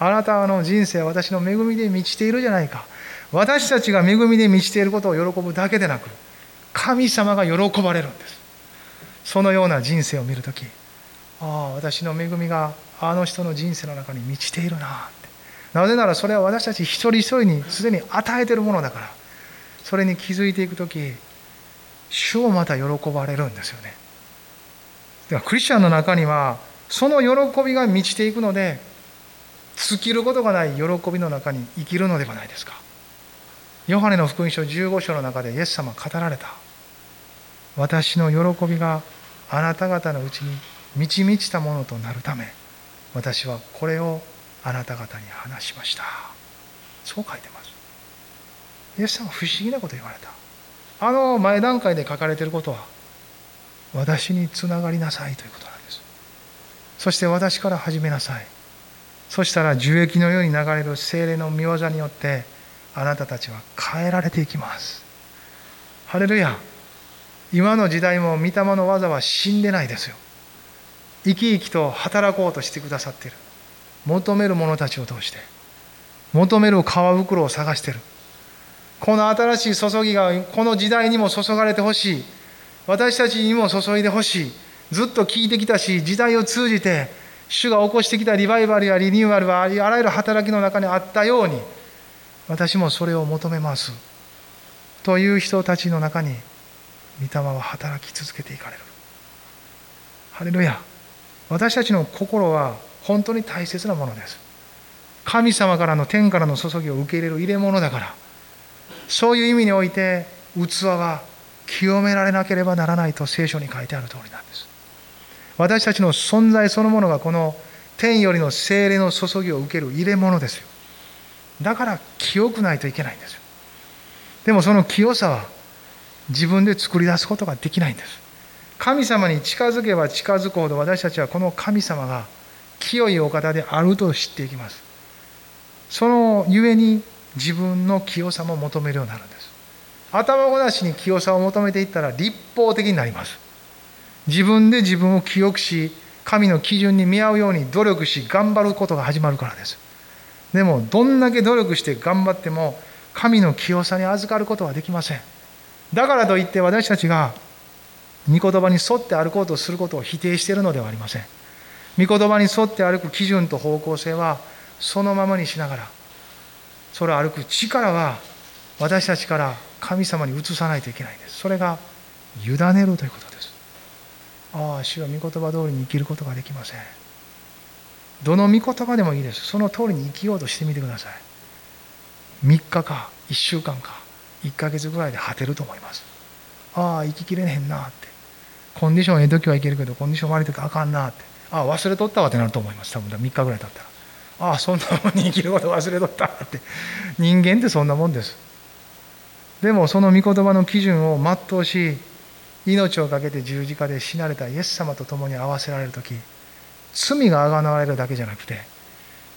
あなたの人生は私の恵みで満ちているじゃないか。私たちが恵みで満ちていることを喜ぶだけでなく神様が喜ばれるんです。そのような人生を見るときああ私の恵みがあの人の人生の中に満ちているなって。なぜならそれは私たち一人一人にすでに与えているものだから。それに気づいていく時主をまた喜ばれるんですよね。ではクリスチャンの中にはその喜びが満ちていくので尽きることがない喜びの中に生きるのではないですか。ヨハネの福音書15章の中でイエス様語られた。私の喜びがあなた方のうちに満ち満ちたものとなるため私はこれをあなた方に話しました。そう書いてます。イエス様不思議なこと言われた。あの前段階で書かれていることは私につながりなさいということなんです。そして私から始めなさい。そしたら樹液のように流れる精霊の御業によってあなたたちは変えられていきます。ハレルヤ。今の時代も御霊の技は死んでないですよ。生き生きと働こうとしてくださっている。求める者たちを通して。求める皮袋を探している。この新しい注ぎがこの時代にも注がれてほしい。私たちにも注いでほしい。ずっと聞いてきたし時代を通じて主が起こしてきたリバイバルやリニューアルはあらゆる働きの中にあったように私もそれを求めます。という人たちの中に御霊は働き続けていかれる。ハレルヤ。私たちの心は本当に大切なものです。神様からの天からの注ぎを受け入れる入れ物だから。そういう意味において器は清められなければならないと聖書に書いてある通りなんです。私たちの存在そのものがこの天よりの精霊の注ぎを受ける入れ物ですよ。だから清くないといけないんですよ。でもその清さは自分で作り出すことができないんです。神様に近づけば近づくほど私たちはこの神様が清いお方であると知っていきます。そのゆえに自分の清さも求めるようになるんです。頭ごなしに清さを求めていったら立法的になります。自分で自分を清くし神の基準に見合うように努力し頑張ることが始まるからです。でもどんだけ努力して頑張っても神の清さに預かることはできません。だからといって私たちが御言葉に沿って歩こうとすることを否定しているのではありません。御言葉に沿って歩く基準と方向性はそのままにしながらそれを歩く力は私たちから神様に移さないといけないんです。それが委ねるということです。ああ主は御言葉通りに生きることができません。どの御言葉でもいいです。その通りに生きようとしてみてください。3日か1週間か1ヶ月ぐらいで果てると思います。ああ生ききれへんなって。コンディションええ時はいけるけどコンディション悪い時あかんなって。ああ忘れとったわってなると思います。多分3日ぐらい経ったら。ああそんなもんに生きること忘れとったって。人間ってそんなもんです。でもその御言葉の基準を全うし命を懸けて十字架で死なれたイエス様と共に合わせられる時罪があがなわれるだけじゃなくて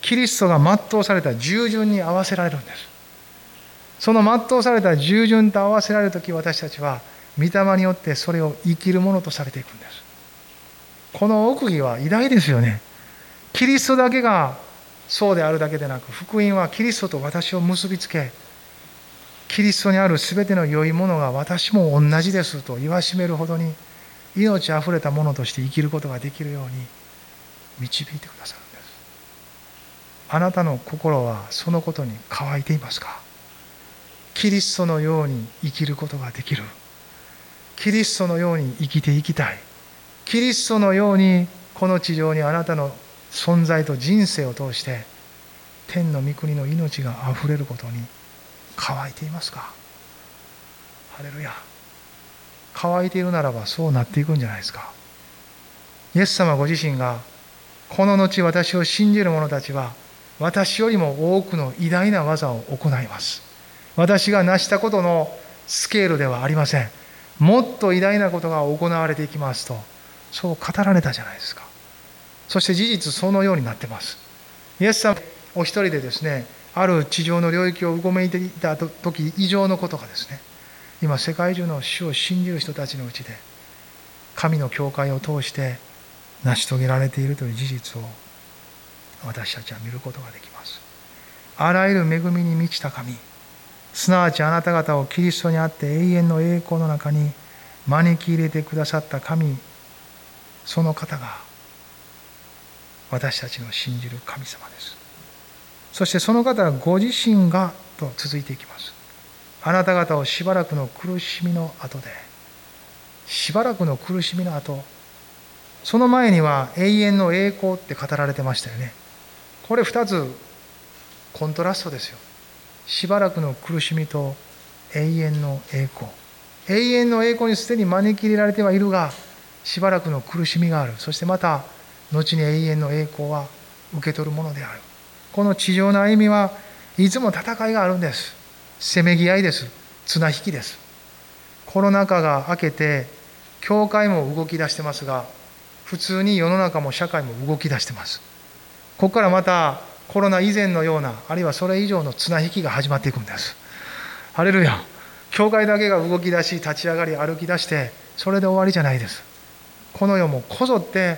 キリストが全うされた従順に合わせられるんです。その全うされた従順と合わせられる時私たちは御霊によってそれを生きるものとされていくんです。この奥義は偉大ですよね。キリストだけがそうであるだけでなく福音はキリストと私を結びつけキリストにある全ての良いものが私も同じですと言わしめるほどに命あふれたものとして生きることができるように導いてくださるんです。あなたの心はそのことに乾いていますか？キリストのように生きることができる。キリストのように生きていきたい。キリストのようにこの地上にあなたの存在と人生を通して天の御国の命があふれることに乾いていますか？ハレルヤ。乾いているならばそうなっていくんじゃないですか。イエス様ご自身がこの後私を信じる者たちは私よりも多くの偉大な技を行います。私が成したことのスケールではありません。もっと偉大なことが行われていきますとそう語られたじゃないですか。そして事実そのようになってます。イエス様お一人でですねある地上の領域をうごめいていた時以上のことがですね今世界中の主を信じる人たちのうちで神の教会を通して成し遂げられているという事実を私たちは見ることができます。あらゆる恵みに満ちた神すなわちあなた方をキリストにあって永遠の栄光の中に招き入れてくださった神その方が私たちの信じる神様です。そしてその方はご自身がと続いていきます。あなた方をしばらくの苦しみの後でしばらくの苦しみの後その前には永遠の栄光って語られてましたよね。これ2つコントラストですよ。しばらくの苦しみと永遠の栄光。永遠の栄光にすでに招き入れられてはいるがしばらくの苦しみがある。そしてまた後に永遠の栄光は受け取るものである。この地上の歩みはいつも戦いがあるんです。せめぎ合いです。綱引きです。コロナ禍が明けて教会も動き出してますが普通に世の中も社会も動き出してます。ここからまたコロナ以前のようなあるいはそれ以上の綱引きが始まっていくんです。ハレルヤ。教会だけが動き出し立ち上がり歩き出してそれで終わりじゃないです。この世もこぞって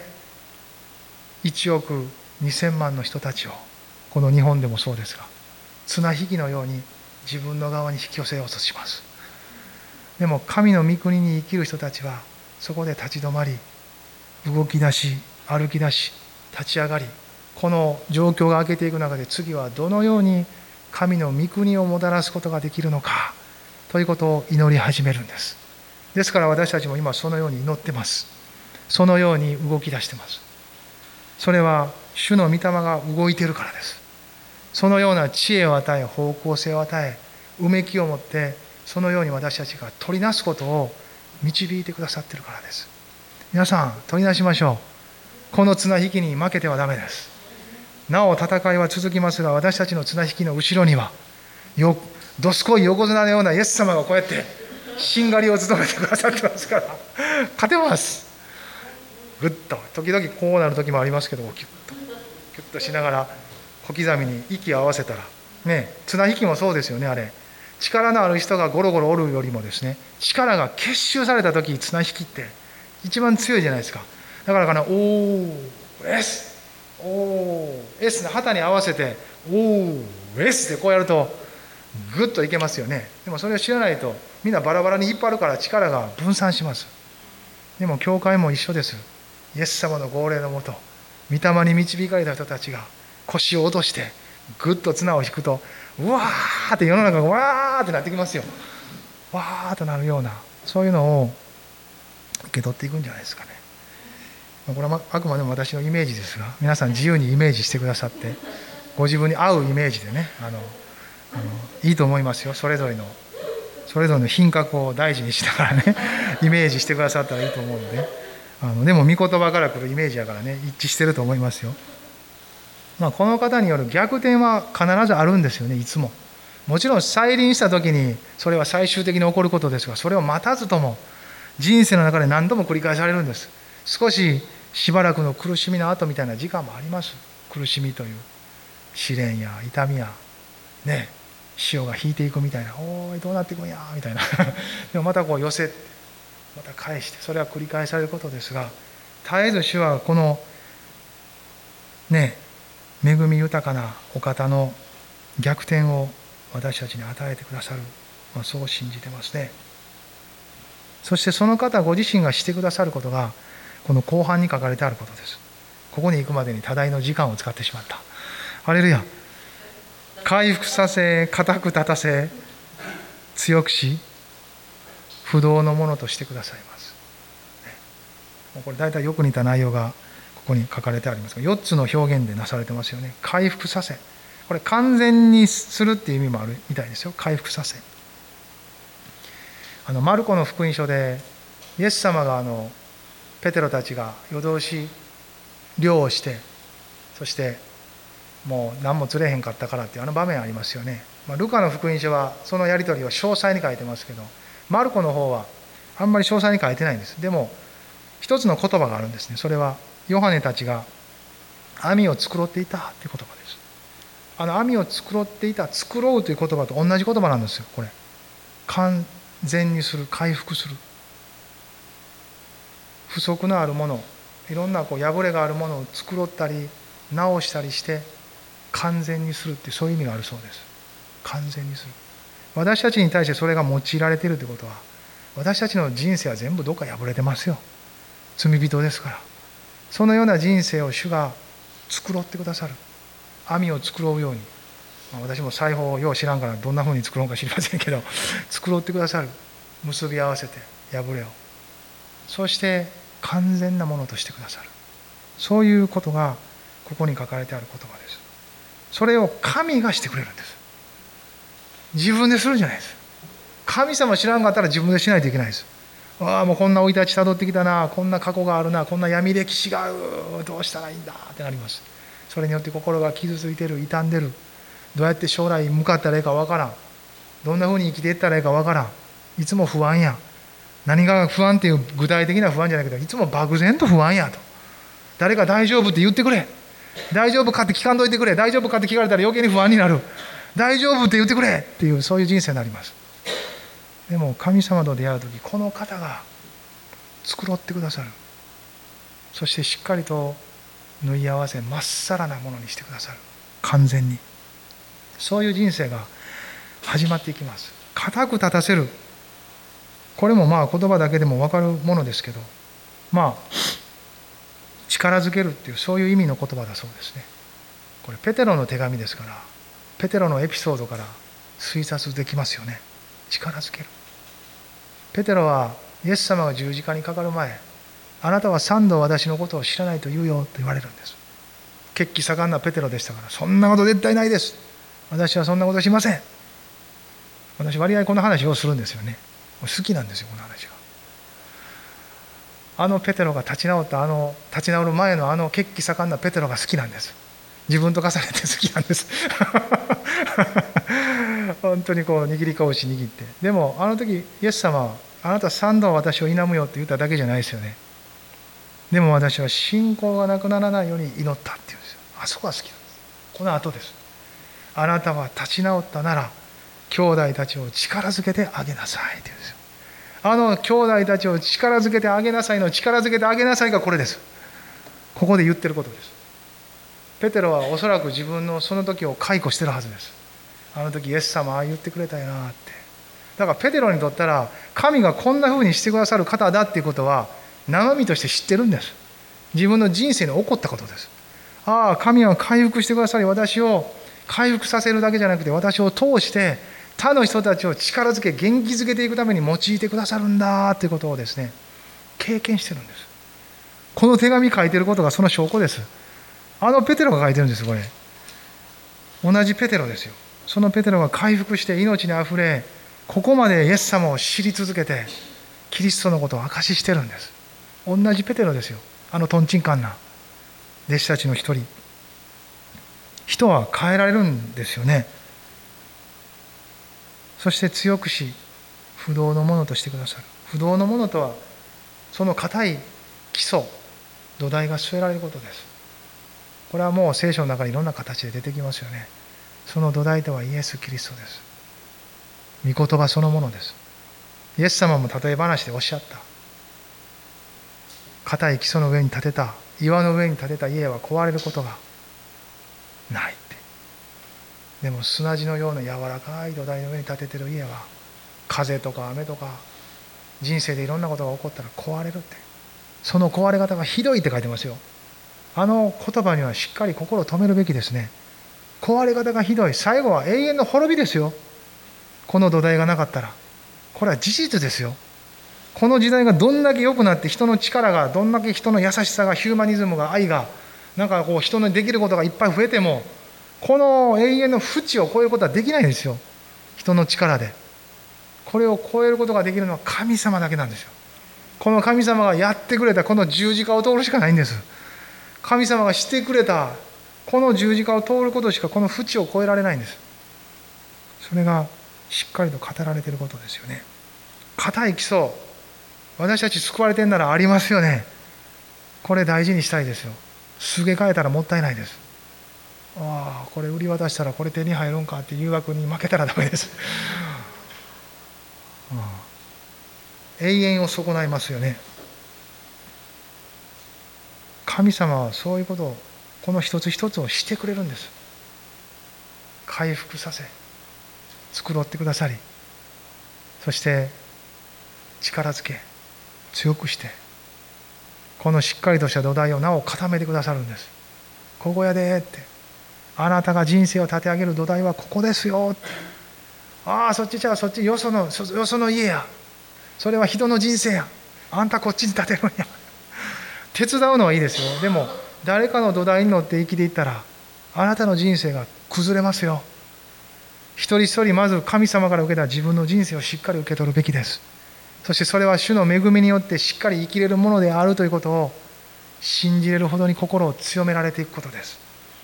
1億2000万の人たちをこの日本でもそうですが綱引きのように自分の側に引き寄せようとします。でも神の御国に生きる人たちはそこで立ち止まり動き出し歩き出し立ち上がりこの状況が明けていく中で次はどのように神の御国をもたらすことができるのかということを祈り始めるんです。ですから私たちも今そのように祈ってます。そのように動き出してます。それは主の御霊が動いてるからです。そのような知恵を与え方向性を与えうめきを持ってそのように私たちが取りなすことを導いてくださってるからです。皆さん取りなしましょう。この綱引きに負けてはダメです。なお戦いは続きますが私たちの綱引きの後ろにはよどすこい横綱のようなイエス様がこうやってしんがりを務めてくださってますから勝てます。ぐっと時々こうなる時もありますけどキュッとキュッとしながら小刻みに息を合わせたらね綱引きもそうですよねあれ。力のある人がゴロゴロおるよりもですね力が結集された時綱引きって一番強いじゃないですか。だからかな「おー S」「おー S」の旗に合わせて「おー S」ってこうやるとグッといけますよね。でもそれを知らないとみんなバラバラに引っ張るから力が分散します。でも教会も一緒です。イエス様の号令のもと御霊に導かれた人たちが腰を落としてぐっと綱を引くとうわーって世の中がわーってなってきますよ。わーとなるようなそういうのを受け取っていくんじゃないですかね。これはあくまでも私のイメージですが皆さん自由にイメージしてくださってご自分に合うイメージでねあのあのいいと思いますよ。それぞれのそれぞれの品格を大事にしながらね イメージしてくださったらいいと思うので。あのでも御言葉から来るイメージやからね一致してると思いますよ、まあ、この方による逆転は必ずあるんですよねいつも。もちろん再臨した時にそれは最終的に起こることですがそれを待たずとも人生の中で何度も繰り返されるんです。少ししばらくの苦しみの後みたいな時間もあります。苦しみという試練や痛みやね潮が引いていくみたいな「おいどうなっていくんや」みたいな。でもまたこう寄せまた返してそれは繰り返されることですが絶えず主はこのね恵み豊かなお方の逆転を私たちに与えてくださる、まあ、そう信じてますね。そしてその方ご自身がしてくださることがこの後半に書かれてあることです。ここに行くまでに多大の時間を使ってしまった。ハレルヤ。回復させ固く立たせ強くし不動のものとしてくださいます。これ大体よく似た内容がここに書かれてありますが4つの表現でなされてますよね。回復させ。これ完全にするっていう意味もあるみたいですよ。回復させ。あのマルコの福音書でイエス様があのペテロたちが夜通し漁をしてそしてもう何も釣れへんかったからっていうあの場面ありますよね、まあ、ルカの福音書はそのやり取りを詳細に書いてますけどマルコの方はあんまり詳細に書いてないんです。でも一つの言葉があるんですね。それはヨハネたちが網を繕っていたっていう言葉です。あの網を繕っていた繕うという言葉と同じ言葉なんですよこれ。完全にする回復する。不足のあるものいろんなこう破れがあるものを繕ったり直したりして完全にするってそういう意味があるそうです。完全にする。私たちに対してそれが用いられているということは私たちの人生は全部どっか破れてますよ。罪人ですから。そのような人生を主が繕ってくださる。網を繕うように、まあ、私も裁縫をよう知らんからどんなふうに作ろうか知りませんけど 繕ってくださる。結び合わせて破れを。そして完全なものとしてくださる。そういうことがここに書かれてある言葉です。それを神がしてくれるんです。自分でするんじゃないです。神様知らんかったら自分でしないといけないです。ああもうこんな生い立ちたどってきたな。こんな過去があるな。こんな闇歴史がある。どうしたらいいんだってなりますそれによって心が傷ついてる傷んでる。どうやって将来向かったらいいかわからん。どんなふうに生きていったらいいかわからん。いつも不安や。何が不安っていう具体的な不安じゃないけどいつも漠然と不安やと。誰か大丈夫って言ってくれ。大丈夫かって聞かんといてくれ。大丈夫かって聞かれたら余計に不安になる。大丈夫って言ってくれっていうそういう人生になります。でも神様と出会う時この方が繕ってくださる。そしてしっかりと縫い合わせまっさらなものにしてくださる。完全に。そういう人生が始まっていきます。固く立たせる。これもまあ言葉だけでも分かるものですけど。まあ力づけるっていうそういう意味の言葉だそうですね。これペテロの手紙ですからペテロのエピソードから推察できますよね。力づける。ペテロはイエス様が十字架にかかる前あなたは三度私のことを知らないと言うよと言われるんです。血気盛んなペテロでしたからそんなこと絶対ないです。私はそんなことしません。私割合この話をするんですよね。好きなんですよこの話が。あのペテロが立ち直ったあの立ち直る前のあの血気盛んなペテロが好きなんです。自分と重ねて好きなんです。本当にこう握り拳握って。でもあの時イエス様はあなた三度私を否むよって言っただけじゃないですよね。でも私は信仰がなくならないように祈ったっていうんですよ。あそこが好きなんです。この後です。あなたは立ち直ったなら兄弟たちを力づけてあげなさいって言うんですよ。あの兄弟たちを力づけてあげなさいの力づけてあげなさいがこれです。ここで言ってることです。ペテロはおそらく自分のその時を解雇してるはずです。あの時イエス様ああ言ってくれたよなって。だからペテロにとったら神がこんな風にしてくださる方だっていうことは生身として知ってるんです。自分の人生に起こったことです。ああ神は回復してくださり私を回復させるだけじゃなくて私を通して他の人たちを力づけ元気づけていくために用いてくださるんだということをですね経験してるんです。この手紙書いてることがその証拠です。あのペテロが書いてるんですこれ。同じペテロですよ。そのペテロが回復して命にあふれここまでイエス様を知り続けてキリストのことを証ししてるんです。同じペテロですよ。あのとんちんかんな弟子たちの一人。人は変えられるんですよね。そして強くし不動のものとしてくださる。不動のものとはその硬い基礎土台が据えられることです。これはもう聖書の中にいろんな形で出てきますよね。その土台とはイエス・キリストです。御言葉そのものです。イエス様も例え話でおっしゃった。硬い基礎の上に建てた。岩の上に建てた。家は壊れることがないって。でも砂地のような柔らかい土台の上に建ててる家は風とか雨とか人生でいろんなことが起こったら壊れるって。その壊れ方がひどいって書いてますよ。あの言葉にはしっかり心を止めるべきですね。壊れ方がひどい。最後は永遠の滅びですよ。この土台がなかったら。これは事実ですよ。この時代がどんだけ良くなって人の力がどんだけ人の優しさがヒューマニズムが愛がなんかこう人のできることがいっぱい増えてもこの永遠の淵を超えることはできないんですよ。人の力で。これを超えることができるのは神様だけなんですよ。この神様がやってくれたこの十字架を通るしかないんです。神様がしてくれたこの十字架を通ることしかこの淵を超えられないんです。それがしっかりと語られていることですよね。硬い基礎。私たち救われてんならありますよね。これ大事にしたいですよ。すげ替えたらもったいないです。ああこれ売り渡したらこれ手に入るんかって誘惑に負けたらダメです。永遠を損ないますよね。神様はそういうことをこの一つ一つをしてくれるんです。回復させ繕ってくださりそして力づけ強くしてこのしっかりとした土台をなお固めてくださるんです。ここやでってあなたが人生を立て上げる土台はここですよって。ああそっちじゃあそっちよそのよその家や。それは人の人生や。あんたこっちに立てるんや。手伝うのはいいですよ。でも誰かの土台に乗って生きていったらあなたの人生が崩れますよ。一人一人まず神様から受けた自分の人生をしっかり受け取るべきです。そしてそれは主の恵みによってしっかり生きれるものであるということを信じれるほどに心を強められていくことです。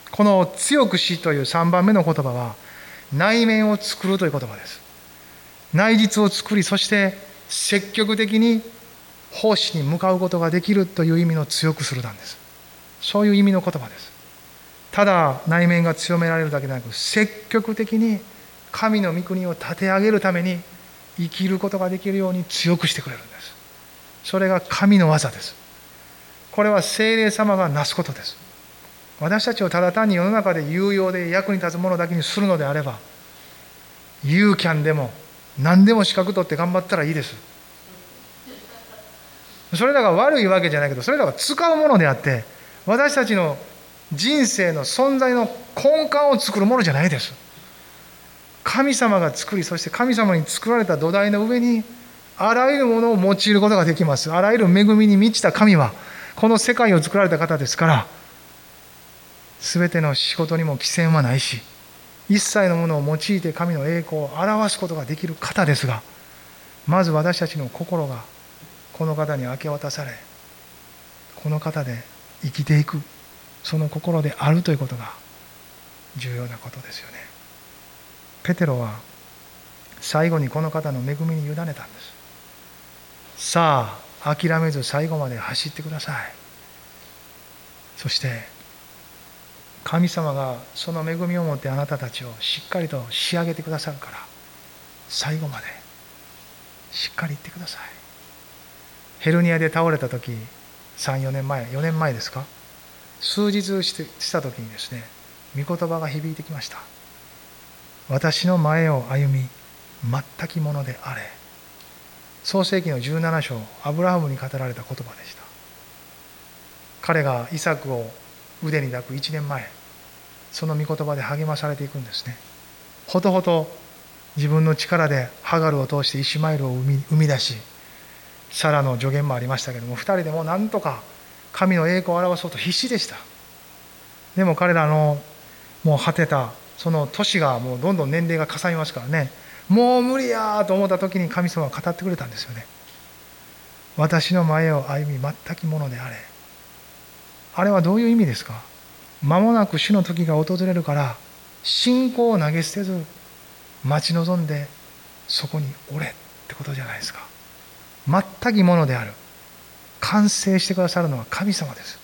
この強くしという3番目の言葉は内面を作るという言葉です。内実を作りそして積極的に奉仕に向かうことができるという意味の強くするなんです。そういう意味の言葉です。ただ内面が強められるだけでなく積極的に神の御国を立て上げるために生きることができるように強くしてくれるんです。それが神の技です。これは精霊様がなすことです。私たちをただ単に世の中で有用で役に立つものだけにするのであればユーキャンでも何でも資格取って頑張ったらいいです。それらが悪いわけじゃないけどそれらは使うものであって私たちの人生の存在の根幹を作るものじゃないです。神様が作りそして神様に作られた土台の上にあらゆるものを用いることができます。あらゆる恵みに満ちた神はこの世界を作られた方ですから全ての仕事にも規制はないし一切のものを用いて神の栄光を表すことができる方ですがまず私たちの心がこの方に明け渡されこの方で生きていくその心であるということが重要なことですよね。ペテロは最後にこの方の恵みに委ねたんです。さあ諦めず最後まで走ってください。そして神様がその恵みを持ってあなたたちをしっかりと仕上げてくださるから最後までしっかり言ってください。ヘルニアで倒れた時34年前4年前ですか？数日した時にですね御言葉が響いてきました。私の前を歩み全きものであれ。創世紀の17章アブラハムに語られた言葉でした。彼がイサクを腕に抱く1年前その御言葉で励まされていくんですね。ほとほと自分の力でハガルを通してイシュマイルを生み生み出しサラの助言もありましたけども2人でもなんとか神の栄光を表そうと必死でした。でも彼らのもう果てたその年がもうどんどん年齢がかさみますからねもう無理やと思った時に神様は語ってくれたんですよね。私の前を歩み全きものであれ。あれはどういう意味ですか？間もなく主の時が訪れるから信仰を投げ捨てず待ち望んでそこにおれってことじゃないですか。全きものである。完成してくださるのは神様です。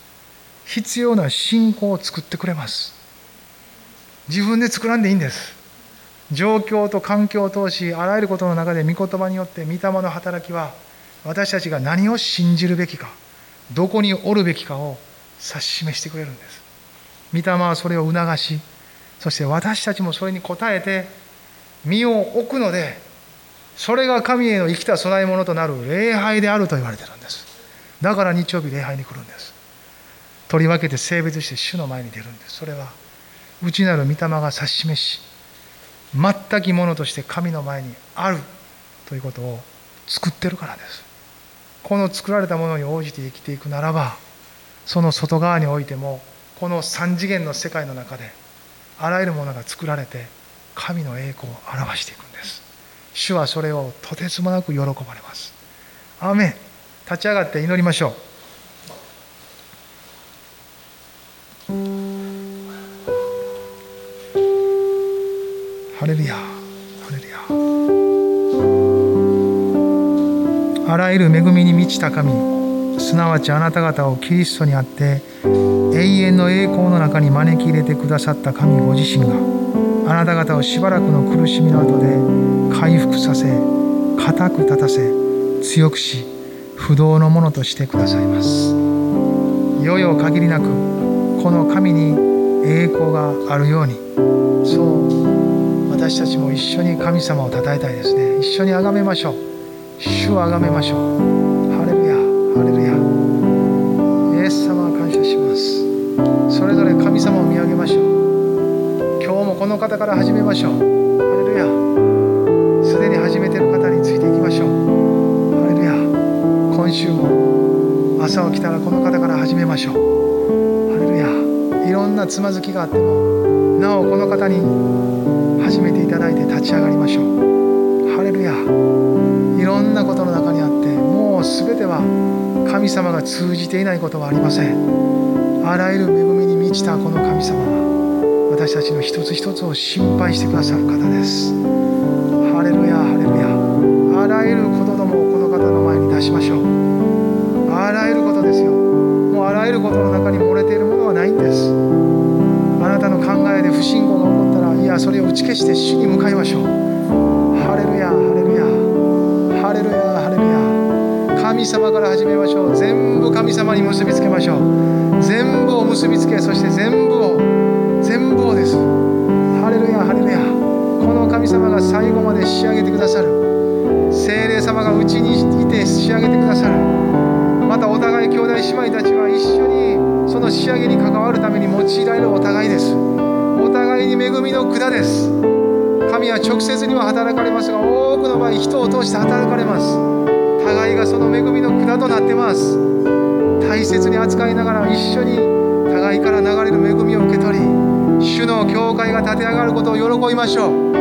必要な信仰を作ってくれます。自分で作らんでいいんです。状況と環境を通しあらゆることの中で御言葉によって御霊の働きは私たちが何を信じるべきかどこにおるべきかを指し示してくれるんです。御霊はそれを促しそして私たちもそれに応えて身を置くのでそれが神への生きた供え物となる礼拝であると言われてるんです。だから日曜日礼拝に来るんです。取り分けて性別して主の前に出るんです。それは内なる御霊が指し示し全きものとして神の前にあるということを作ってるからです。この作られたものに応じて生きていくならばその外側においてもこの三次元の世界の中であらゆるものが作られて神の栄光を表していく。主はそれをとてつもなく喜ばれます。アーメン。立ち上がって祈りましょう。ハレルヤハレルヤあらゆる恵みに満ちた神。すなわちあなた方をキリストにあって永遠の栄光の中に招き入れてくださった神ご自身があなた方をしばらくの苦しみの後で回復させ固く立たせ強くし不動のものとしてくださいます。いよいよ限りなくこの神に栄光があるように。そう私たちも一緒に神様を称えたいですね。一緒に崇めましょう。主を崇めましょう。ハレルヤハレルヤ。イエス様感謝します。それぞれ神様を見上げましょう。今日もこの方から始めましょう。ハレルヤ。今週も朝起きたらこの方から始めましょう。ハレルヤ。いろんなつまずきがあってもなおこの方に始めていただいて立ち上がりましょう。ハレルヤ。いろんなことの中にあってもう全ては神様が通じていないことはありません。あらゆる恵みに満ちたこの神様は私たちの一つ一つを心配してくださる方です恵みの管です。神は直接には働かれますが多くの場合人を通して働かれます。互いがその恵みの管となってます。大切に扱いながら一緒に互いから流れる恵みを受け取り主の教会が立て上がることを喜びましょう。ハ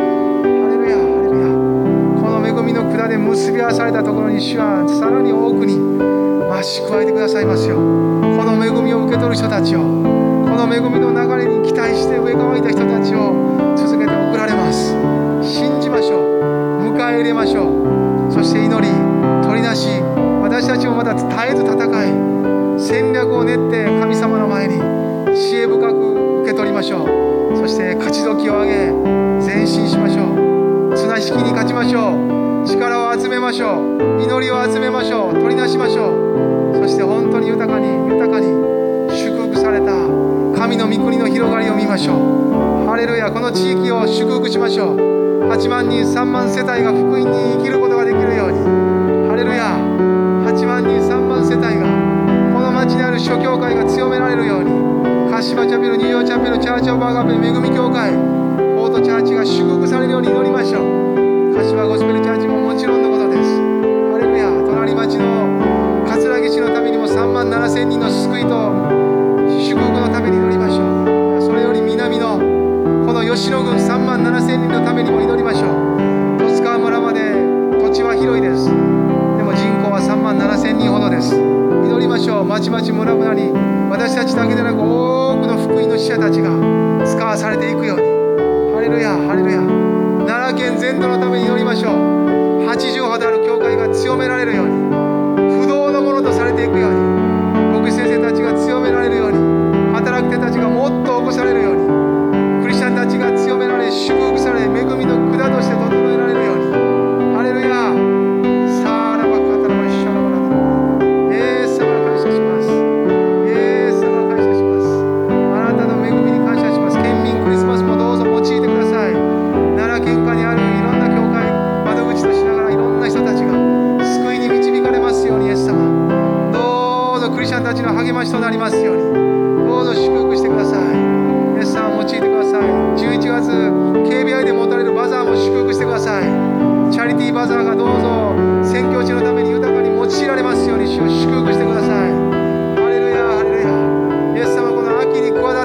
レルヤハレルヤ。この恵みの管で結び合わされたところに主はさらに多くに増し加えてくださいますよ。この恵みを受け取る人たちをこの恵みの流れに期待して上乾いた人たちを続けて送られます。信じましょう。迎え入れましょう。そして祈り取りなし私たちもまた絶えず戦い戦略を練って神様の前に知恵深く受け取りましょう。そして勝ち時を上げ前進しましょう。綱引きに勝ちましょう。力を集めましょう。祈りを集めましょう。取りなしましょう。そして本当に豊かに豊かに祝福された神の御国の広がりを見ましょう。ハレルヤこの地域を祝福しましょう。8万人3万世帯が福音に生きることができるように。ハレルヤ8万人3万世帯がこの町にある諸教会が強められるように。鹿島チャペルニューヨーチャペルチャーチオブアガペ恵み教会フォートチャーチが祝福されるように祈りましょう。柏ゴスペルチャーチももちろんのことです。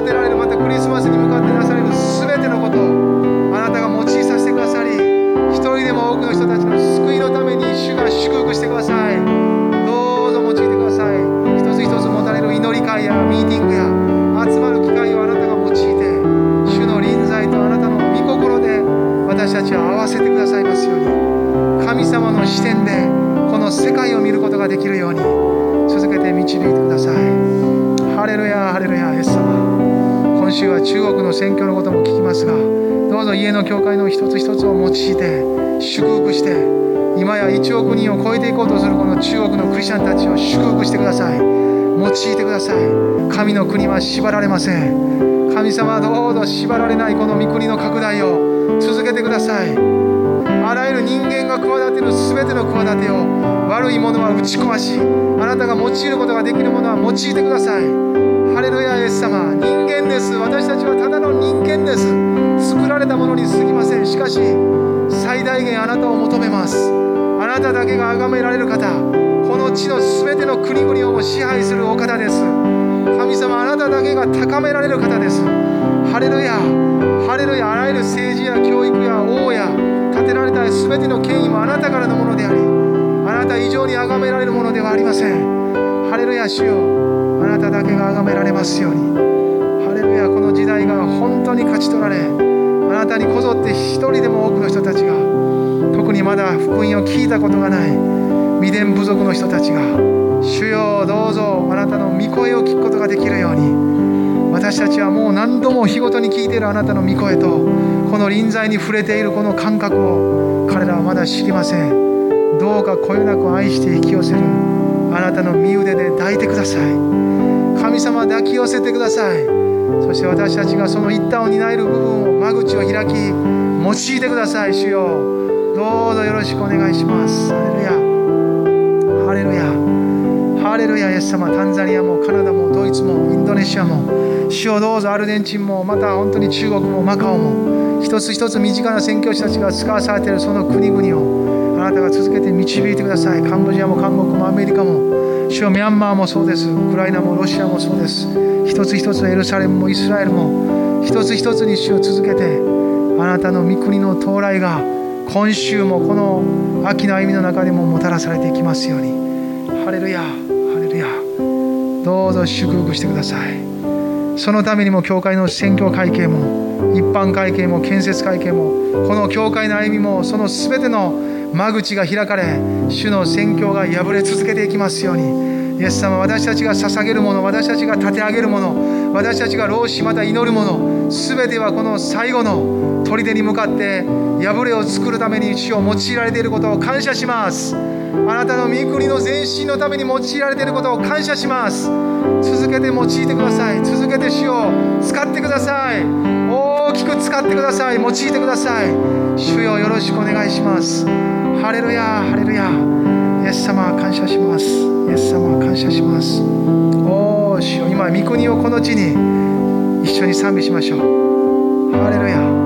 秋つを用いて祝福して今や1億人を超えていこうとするこの中国のクリスチャンたちを祝福してください。用いてください。神の国は縛られません。神様はどうぞ縛られないこの御国の拡大を続けてください。あらゆる人間が企てる全ての企てを悪いものは打ち壊しあなたが用いることができるものは用いてください。ハレルヤイエス様人間です。私たちはただの人間です。作られたものに過ぎません。しかし最大限あなたを求めます。あなただけが崇められる方この地の全ての国々を支配するお方です。神様あなただけが高められる方です。ハレルヤハレルヤあらゆる政治や教育や王や建てられた全ての権威もあなたからのものでありあなた以上に崇められるものではありません。ハレルヤ主よあなただけが崇められますように。ハレルヤこの時代が本当に勝ち取られたにこぞって一人でも多くの人たちが特にまだ福音を聞いたことがない未伝部族の人たちが主よどうぞあなたの御声を聞くことができるように私たちはもう何度も日ごとに聞いているあなたの御声とこの臨在に触れているこの感覚を彼らはまだ知りません。どうかこよなく愛して引き寄せるあなたの身腕で抱いてください。神様抱き寄せてください。そして私たちがその一端を担える部分を間口を開き用いてください主よ。どうぞよろしくお願いします。ハレルヤ。ハレルヤ。ハレルヤイエス様。タンザニアもカナダもドイツもインドネシアも。主をどうぞアルゼンチンもまた本当に中国もマカオも。一つ一つ身近な宣教師たちが使わされているその国々をあなたが続けて導いてください。カンボジアも韓国もアメリカも。主よミャンマーもそうです。ウクライナもロシアもそうです。一つ一つのエルサレムもイスラエルも一つ一つに主を続けてあなたの御国の到来が今週もこの秋の歩みの中でももたらされていきますように。ハレルヤハレルヤ。どうぞ祝福してください。そのためにも教会の宣教会計も一般会計も建設会計もこの教会の歩みもその全ての間口が開かれ主の宣教が破れ続けていきますように。イエス様私たちが捧げるもの私たちが立て上げるもの私たちが老子また祈るもの全てはこの最後の砦に向かって破れを作るために主を用いられていることを感謝します。あなたの御国の前進のために用いられていることを感謝します。続けて用いてください。続けて主を使ってください。大きく使ってください。用いてください。主よよろしくお願いします。ハレルヤハレルヤ。イエス様感謝します。イエス様感謝します。おお主よ。今御国をこの地に一緒に賛美しましょう。ハレルヤ。